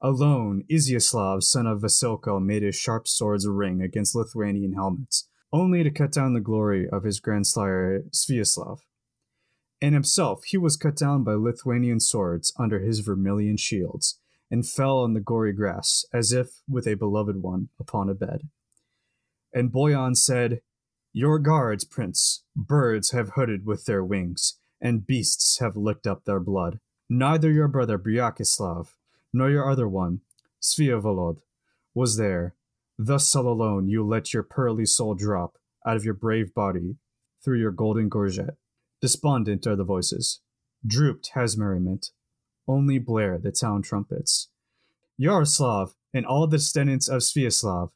S2: Alone, Izyaslav, son of Vasilko, made his sharp swords ring against Lithuanian helmets, only to cut down the glory of his grandsire Vseslav. And himself, he was cut down by Lithuanian swords under his vermilion shields, and fell on the gory grass, as if with a beloved one upon a bed. And Boyan said, Your guards, prince, birds have hooded with their wings, and beasts have licked up their blood. Neither your brother Bryachislav, nor your other one, Vsevolod, was there. Thus all alone you let your pearly soul drop out of your brave body through your golden gorget. Despondent are the voices. Drooped has merriment. Only blare the town trumpets. Yaroslav and all the descendants of Vseslav,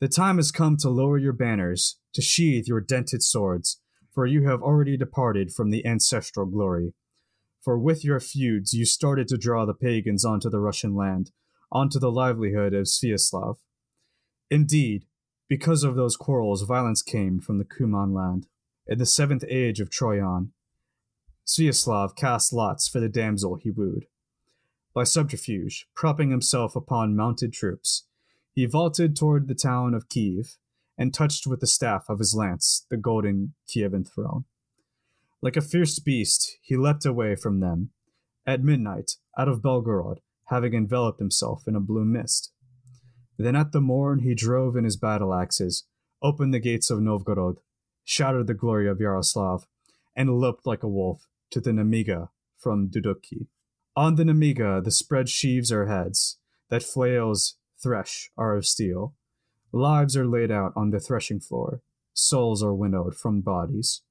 S2: the time has come to lower your banners, to sheathe your dented swords, for you have already departed from the ancestral glory. For with your feuds you started to draw the pagans onto the Russian land, onto the livelihood of Vseslav. Indeed, because of those quarrels, violence came from the Kuman land. In the seventh age of Troyan, Vseslav cast lots for the damsel he wooed. By subterfuge, propping himself upon mounted troops, he vaulted toward the town of Kiev and touched with the staff of his lance the golden Kievan throne. Like a fierce beast, he leapt away from them, at midnight, out of Belgorod, having enveloped himself in a blue mist. Then at the morn he drove in his battle axes, opened the gates of Novgorod, shouted the glory of Yaroslav, and loped like a wolf to the Nemiga from Duduki. On the Nemiga the spread sheaves are heads, that flails thresh are of steel. Lives are laid out on the threshing floor, souls are winnowed from bodies.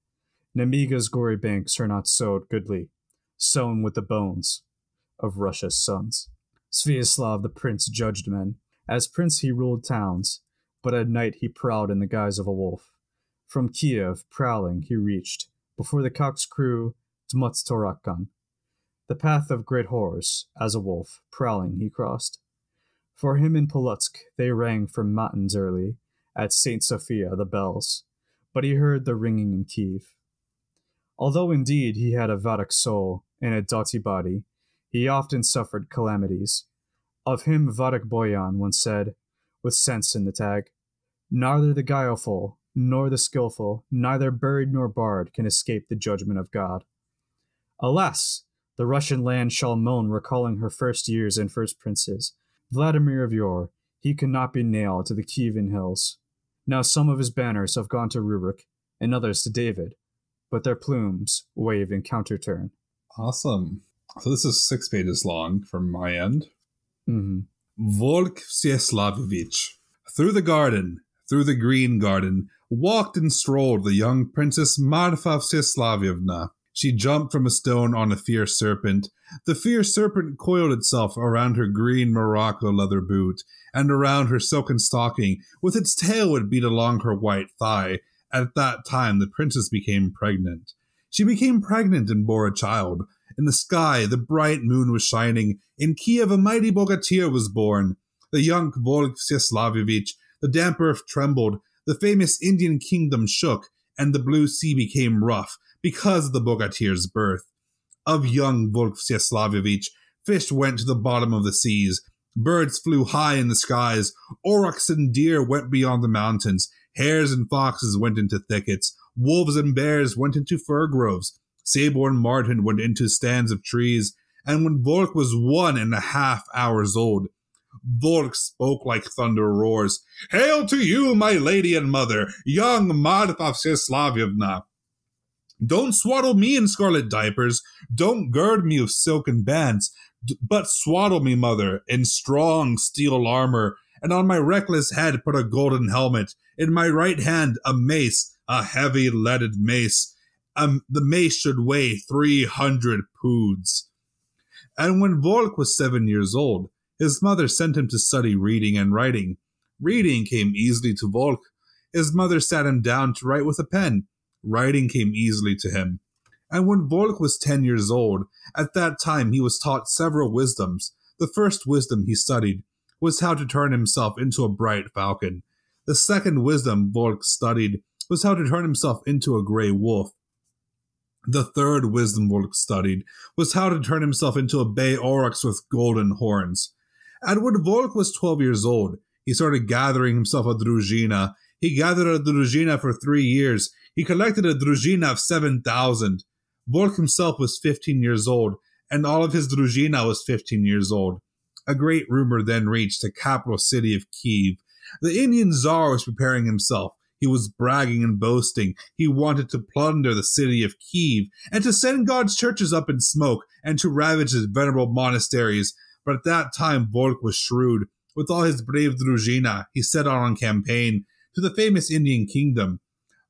S2: Nemiga's gory banks are not sowed goodly, sown with the bones of Russia's sons. Vseslav the prince judged men. As prince he ruled towns, but at night he prowled in the guise of a wolf. From Kiev, prowling, he reached, before the cocks crew, Tmutarakan. The path of great horrors, as a wolf, prowling, he crossed. For him in Polotsk they rang from matins early, at Saint Sophia the bells, but he heard the ringing in Kiev. Although indeed he had a Vatic soul and a doughty body, he often suffered calamities. Of him Vatic Boyan once said, with sense in the tag, Neither the guileful nor the skilful, neither bird nor bard can escape the judgment of God. Alas! The Russian land shall moan, recalling her first years and first princes. Vladimir of yore, he cannot be nailed to the Kievan hills. Now some of his banners have gone to Rurik, and others to David, but their plumes wave in counterturn.
S1: Awesome. So this is six pages long from my end.
S2: Mm-hmm.
S1: Volk Vseslavievich. Through the garden, through the green garden, walked and strolled the young Princess Marfa Vseslavievna. She jumped from a stone on a fierce serpent. The fierce serpent coiled itself around her green Morocco leather boot, and around her silken stocking, with its tail it beat along her white thigh. At that time, the princess became pregnant. She became pregnant and bore a child. In the sky, the bright moon was shining. In Kiev, a mighty bogatir was born. The young Volk the damp earth trembled, the famous Indian kingdom shook, and the blue sea became rough because of the Bogatir's birth. Of young Volk fish went to the bottom of the seas, birds flew high in the skies, aurochs and deer went beyond the mountains, hares and foxes went into thickets, wolves and bears went into fir groves, sable Martin went into stands of trees, and when Volk was one and a half hours old, Volk spoke like thunder roars. Hail to you, my lady and mother, young Marfa Vseslavievna. Don't swaddle me in scarlet diapers. Don't gird me with silken bands. But swaddle me, mother, in strong steel armor, and on my reckless head put a golden helmet. In my right hand a mace, a heavy leaded mace. Um, the mace should weigh three hundred poods. And when Volk was seven years old, his mother sent him to study reading and writing. Reading came easily to Volk. His mother sat him down to write with a pen. Writing came easily to him. And when Volk was ten years old, at that time he was taught several wisdoms. The first wisdom he studied was how to turn himself into a bright falcon. The second wisdom Volk studied was how to turn himself into a gray wolf. The third wisdom Volk studied was how to turn himself into a bay aurochs with golden horns. And when Volk was 12 years old, he started gathering himself a druzhina. He gathered a druzhina for three years. He collected a druzhina of 7,000. Volk himself was 15 years old, and all of his druzhina was 15 years old. A great rumor then reached the capital city of Kiev. The Indian Tsar was preparing himself. He was bragging and boasting. He wanted to plunder the city of Kiev and to send God's churches up in smoke and to ravage his venerable monasteries. But at that time, Volk was shrewd. With all his brave druzhina, he set out on campaign to the famous Indian kingdom.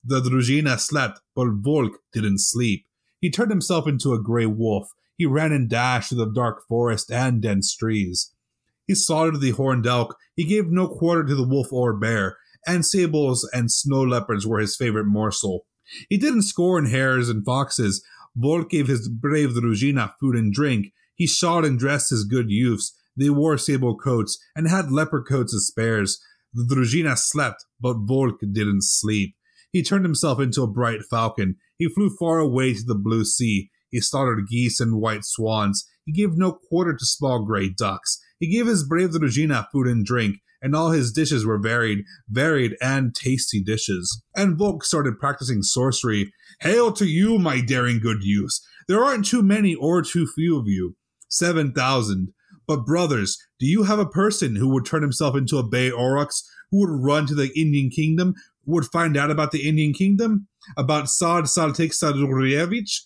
S1: The druzhina slept, but Volk didn't sleep. He turned himself into a gray wolf. He ran and dashed through the dark forest and dense trees. He slaughtered the horned elk. He gave no quarter to the wolf or bear, and sables and snow leopards were his favorite morsel. He didn't scorn hares and foxes. Volk gave his brave druzhina food and drink. He shod and dressed his good youths. They wore sable coats and had leopard coats as spares. The druzhina slept, but Volk didn't sleep. He turned himself into a bright falcon. He flew far away to the blue sea. He slaughtered geese and white swans. He gave no quarter to small gray ducks. He gave his brave druzhina food and drink, and all his dishes were varied, varied and tasty dishes. And Volk started practicing sorcery. Hail to you, my daring good youths! There aren't too many or too few of you. Seven thousand. But brothers, do you have a person who would turn himself into a bay aurochs, who would run to the Indian kingdom, would find out about the Indian kingdom, about Sad Saltik Sadurevich,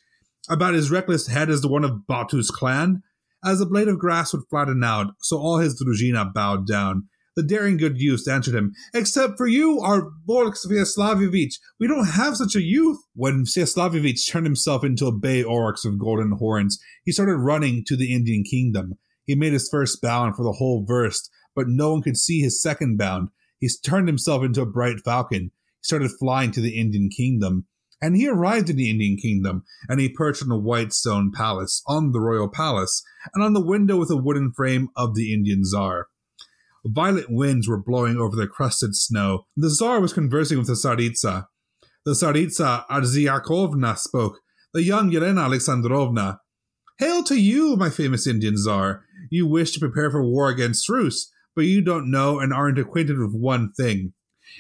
S1: about his reckless head as the one of Batu's clan? As a blade of grass would flatten out, so all his druzhina bowed down. The daring good youth answered him, Except for you, our Volk Sviaslavovich, we don't have such a youth. When Sviaslavovich turned himself into a bay aurochs of golden horns, he started running to the Indian kingdom. He made his first bound for the whole verst, but no one could see his second bound. He turned himself into a bright falcon. He started flying to the Indian kingdom. And he arrived in the Indian kingdom, and he perched on a white stone palace, on the royal palace, and on the window with a wooden frame of the Indian czar. Violent winds were blowing over the crusted snow. The Tsar was conversing with the Tsaritsa. The Tsaritsa Arziakovna spoke. The young Yelena Alexandrovna. Hail to you, my famous Indian Tsar. You wish to prepare for war against Rus, but you don't know and aren't acquainted with one thing.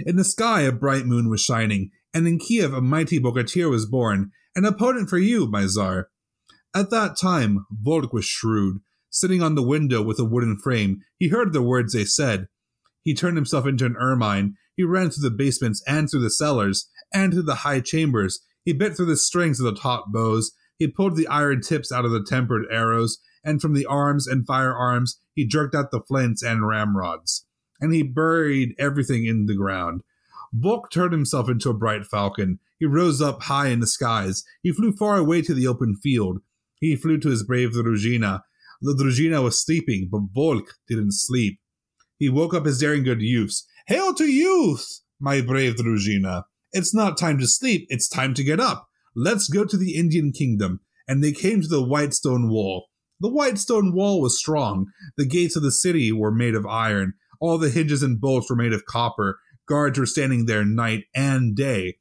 S1: In the sky, a bright moon was shining, and in Kiev, a mighty Bogatyr was born, an opponent for you, my Tsar. At that time, Volk was shrewd. Sitting on the window with a wooden frame, he heard the words they said. He turned himself into an ermine. He ran through the basements and through the cellars and through the high chambers. He bit through the strings of the taut bows. He pulled the iron tips out of the tempered arrows, and from the arms and firearms he jerked out the flints and ramrods. And he buried everything in the ground. Volk turned himself into a bright falcon. He rose up high in the skies. He flew far away to the open field. He flew to his brave druzhina. The druzhina was sleeping, but Volk didn't sleep. He woke up his daring good youths. Hail to youth, my brave druzhina! It's not time to sleep, it's time to get up. Let's go to the Indian kingdom. And they came to the white stone wall. The white stone wall was strong. The gates of the city were made of iron. All the hinges and bolts were made of copper. Guards were standing there night and day.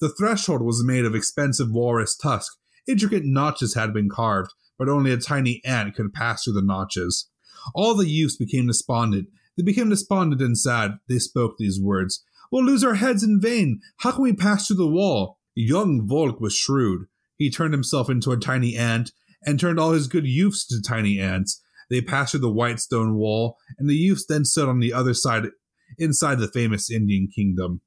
S1: The threshold was made of expensive walrus tusk. Intricate notches had been carved, but only a tiny ant could pass through the notches. All the youths became despondent. They became despondent and sad. They spoke these words We'll lose our heads in vain. How can we pass through the wall? Young Volk was shrewd. He turned himself into a tiny ant and turned all his good youths to tiny ants. They passed through the white stone wall, and the youths then stood on the other side inside the famous Indian kingdom.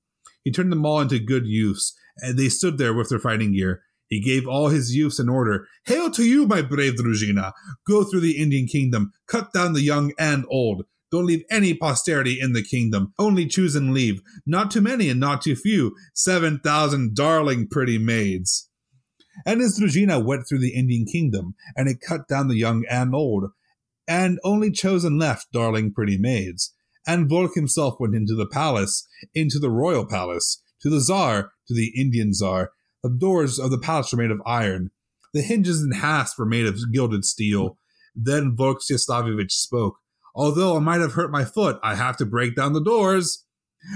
S1: He turned them all into good youths, and they stood there with their fighting gear. He gave all his youths an order Hail to you, my brave druzhina! Go through the Indian kingdom, cut down the young and old. Don't leave any posterity in the kingdom. Only choose and leave. Not too many and not too few. Seven thousand darling pretty maids. And his went through the Indian kingdom, and it cut down the young and old, and only chosen left darling pretty maids. And Volk himself went into the palace, into the royal palace, to the Tsar, to the Indian Tsar. The doors of the palace were made of iron. The hinges and hasps were made of gilded steel. Then Volk Sviaslavovich spoke. Although I might have hurt my foot, I have to break down the doors.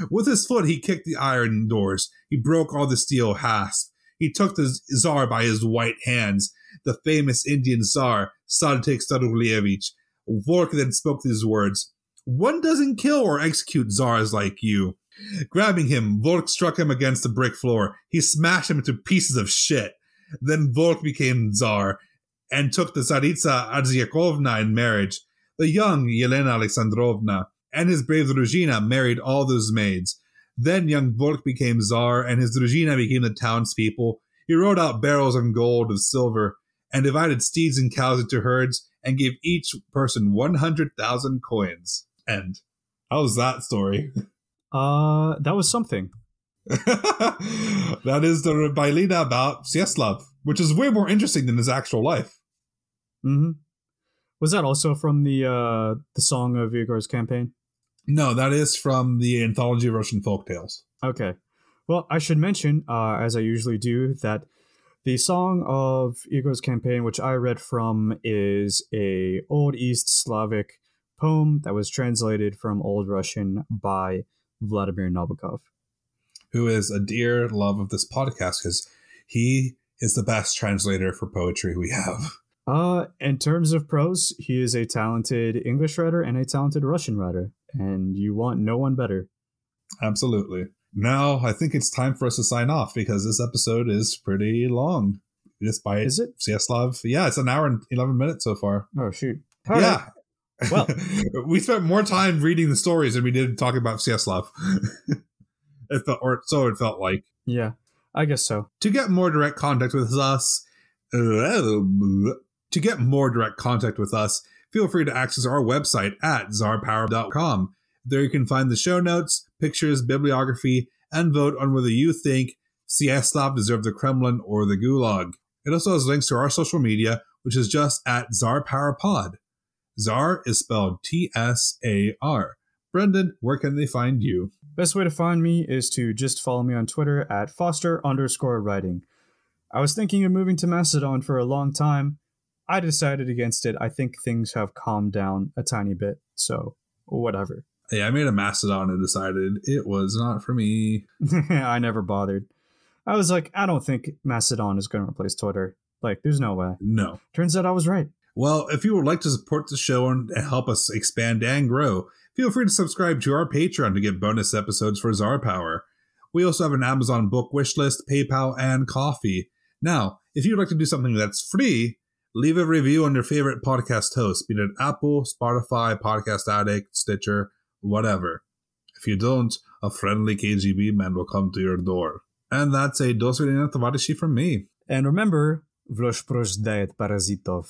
S1: With his foot, he kicked the iron doors. He broke all the steel hasps. He took the Tsar by his white hands, the famous Indian Tsar, Saltik Starulievich. Volk then spoke these words One doesn't kill or execute Tsars like you. Grabbing him, Volk struck him against the brick floor. He smashed him into pieces of shit. Then Volk became Tsar and took the Tsaritsa Adzyakovna in marriage. The young Yelena Alexandrovna and his brave Druzhina married all those maids. Then young Volk became Tsar and his Druzhina became the townspeople. He rode out barrels of gold of silver and divided steeds and cows into herds and gave each person 100,000 coins. End. How's that story?
S2: Uh, that was something.
S1: that is the Bylina about Vseslav, which is way more interesting than his actual life.
S2: Mm-hmm. Was that also from the uh the song of Igor's campaign?
S1: No, that is from the anthology of Russian folk tales.
S2: Okay. Well, I should mention, uh, as I usually do, that the song of Igor's campaign, which I read from, is a Old East Slavic poem that was translated from Old Russian by Vladimir Nabokov.
S1: Who is a dear love of this podcast because he is the best translator for poetry we have.
S2: Uh, in terms of prose, he is a talented English writer and a talented Russian writer, and you want no one better.
S1: Absolutely. Now, I think it's time for us to sign off because this episode is pretty long. Despite
S2: Is it?
S1: Vseslav, yeah, it's an hour and eleven minutes so far.
S2: Oh shoot!
S1: yeah.
S2: Well-
S1: we spent more time reading the stories than we did talking about Vseslav. it felt, or so it felt like.
S2: Yeah, I guess so.
S1: To get more direct contact with us, uh, to get more direct contact with us, feel free to access our website at tsarpower.com. There you can find the show notes, pictures, bibliography, and vote on whether you think Vseslav deserved the Kremlin or the Gulag. It also has links to our social media, which is just at Tsar Power Pod. Czar is spelled T S A R. Brendan, where can they find you?
S2: Best way to find me is to just follow me on Twitter at Foster underscore writing. I was thinking of moving to Mastodon for a long time. I decided against it. I think things have calmed down a tiny bit, so whatever.
S1: Hey, I made a Mastodon and decided it was not for me.
S2: I never bothered. I was like, I don't think Mastodon is going to replace Twitter. Like, there's no way.
S1: No.
S2: Turns out I was right.
S1: Well, if you would like to support the show and help us expand and grow, feel free to subscribe to our Patreon to get bonus episodes for Tsar Power. We also have an Amazon book wish list, PayPal, and Ko-Fi. Now, if you'd like to do something that's free, leave a review on your favorite podcast host, be it Apple, Spotify, Podcast Addict, Stitcher, whatever. If you don't, a friendly KGB man will come to your door. And that's a Dos Tovarishi from me.
S2: And remember, Vlosh Proždajet Parazitov.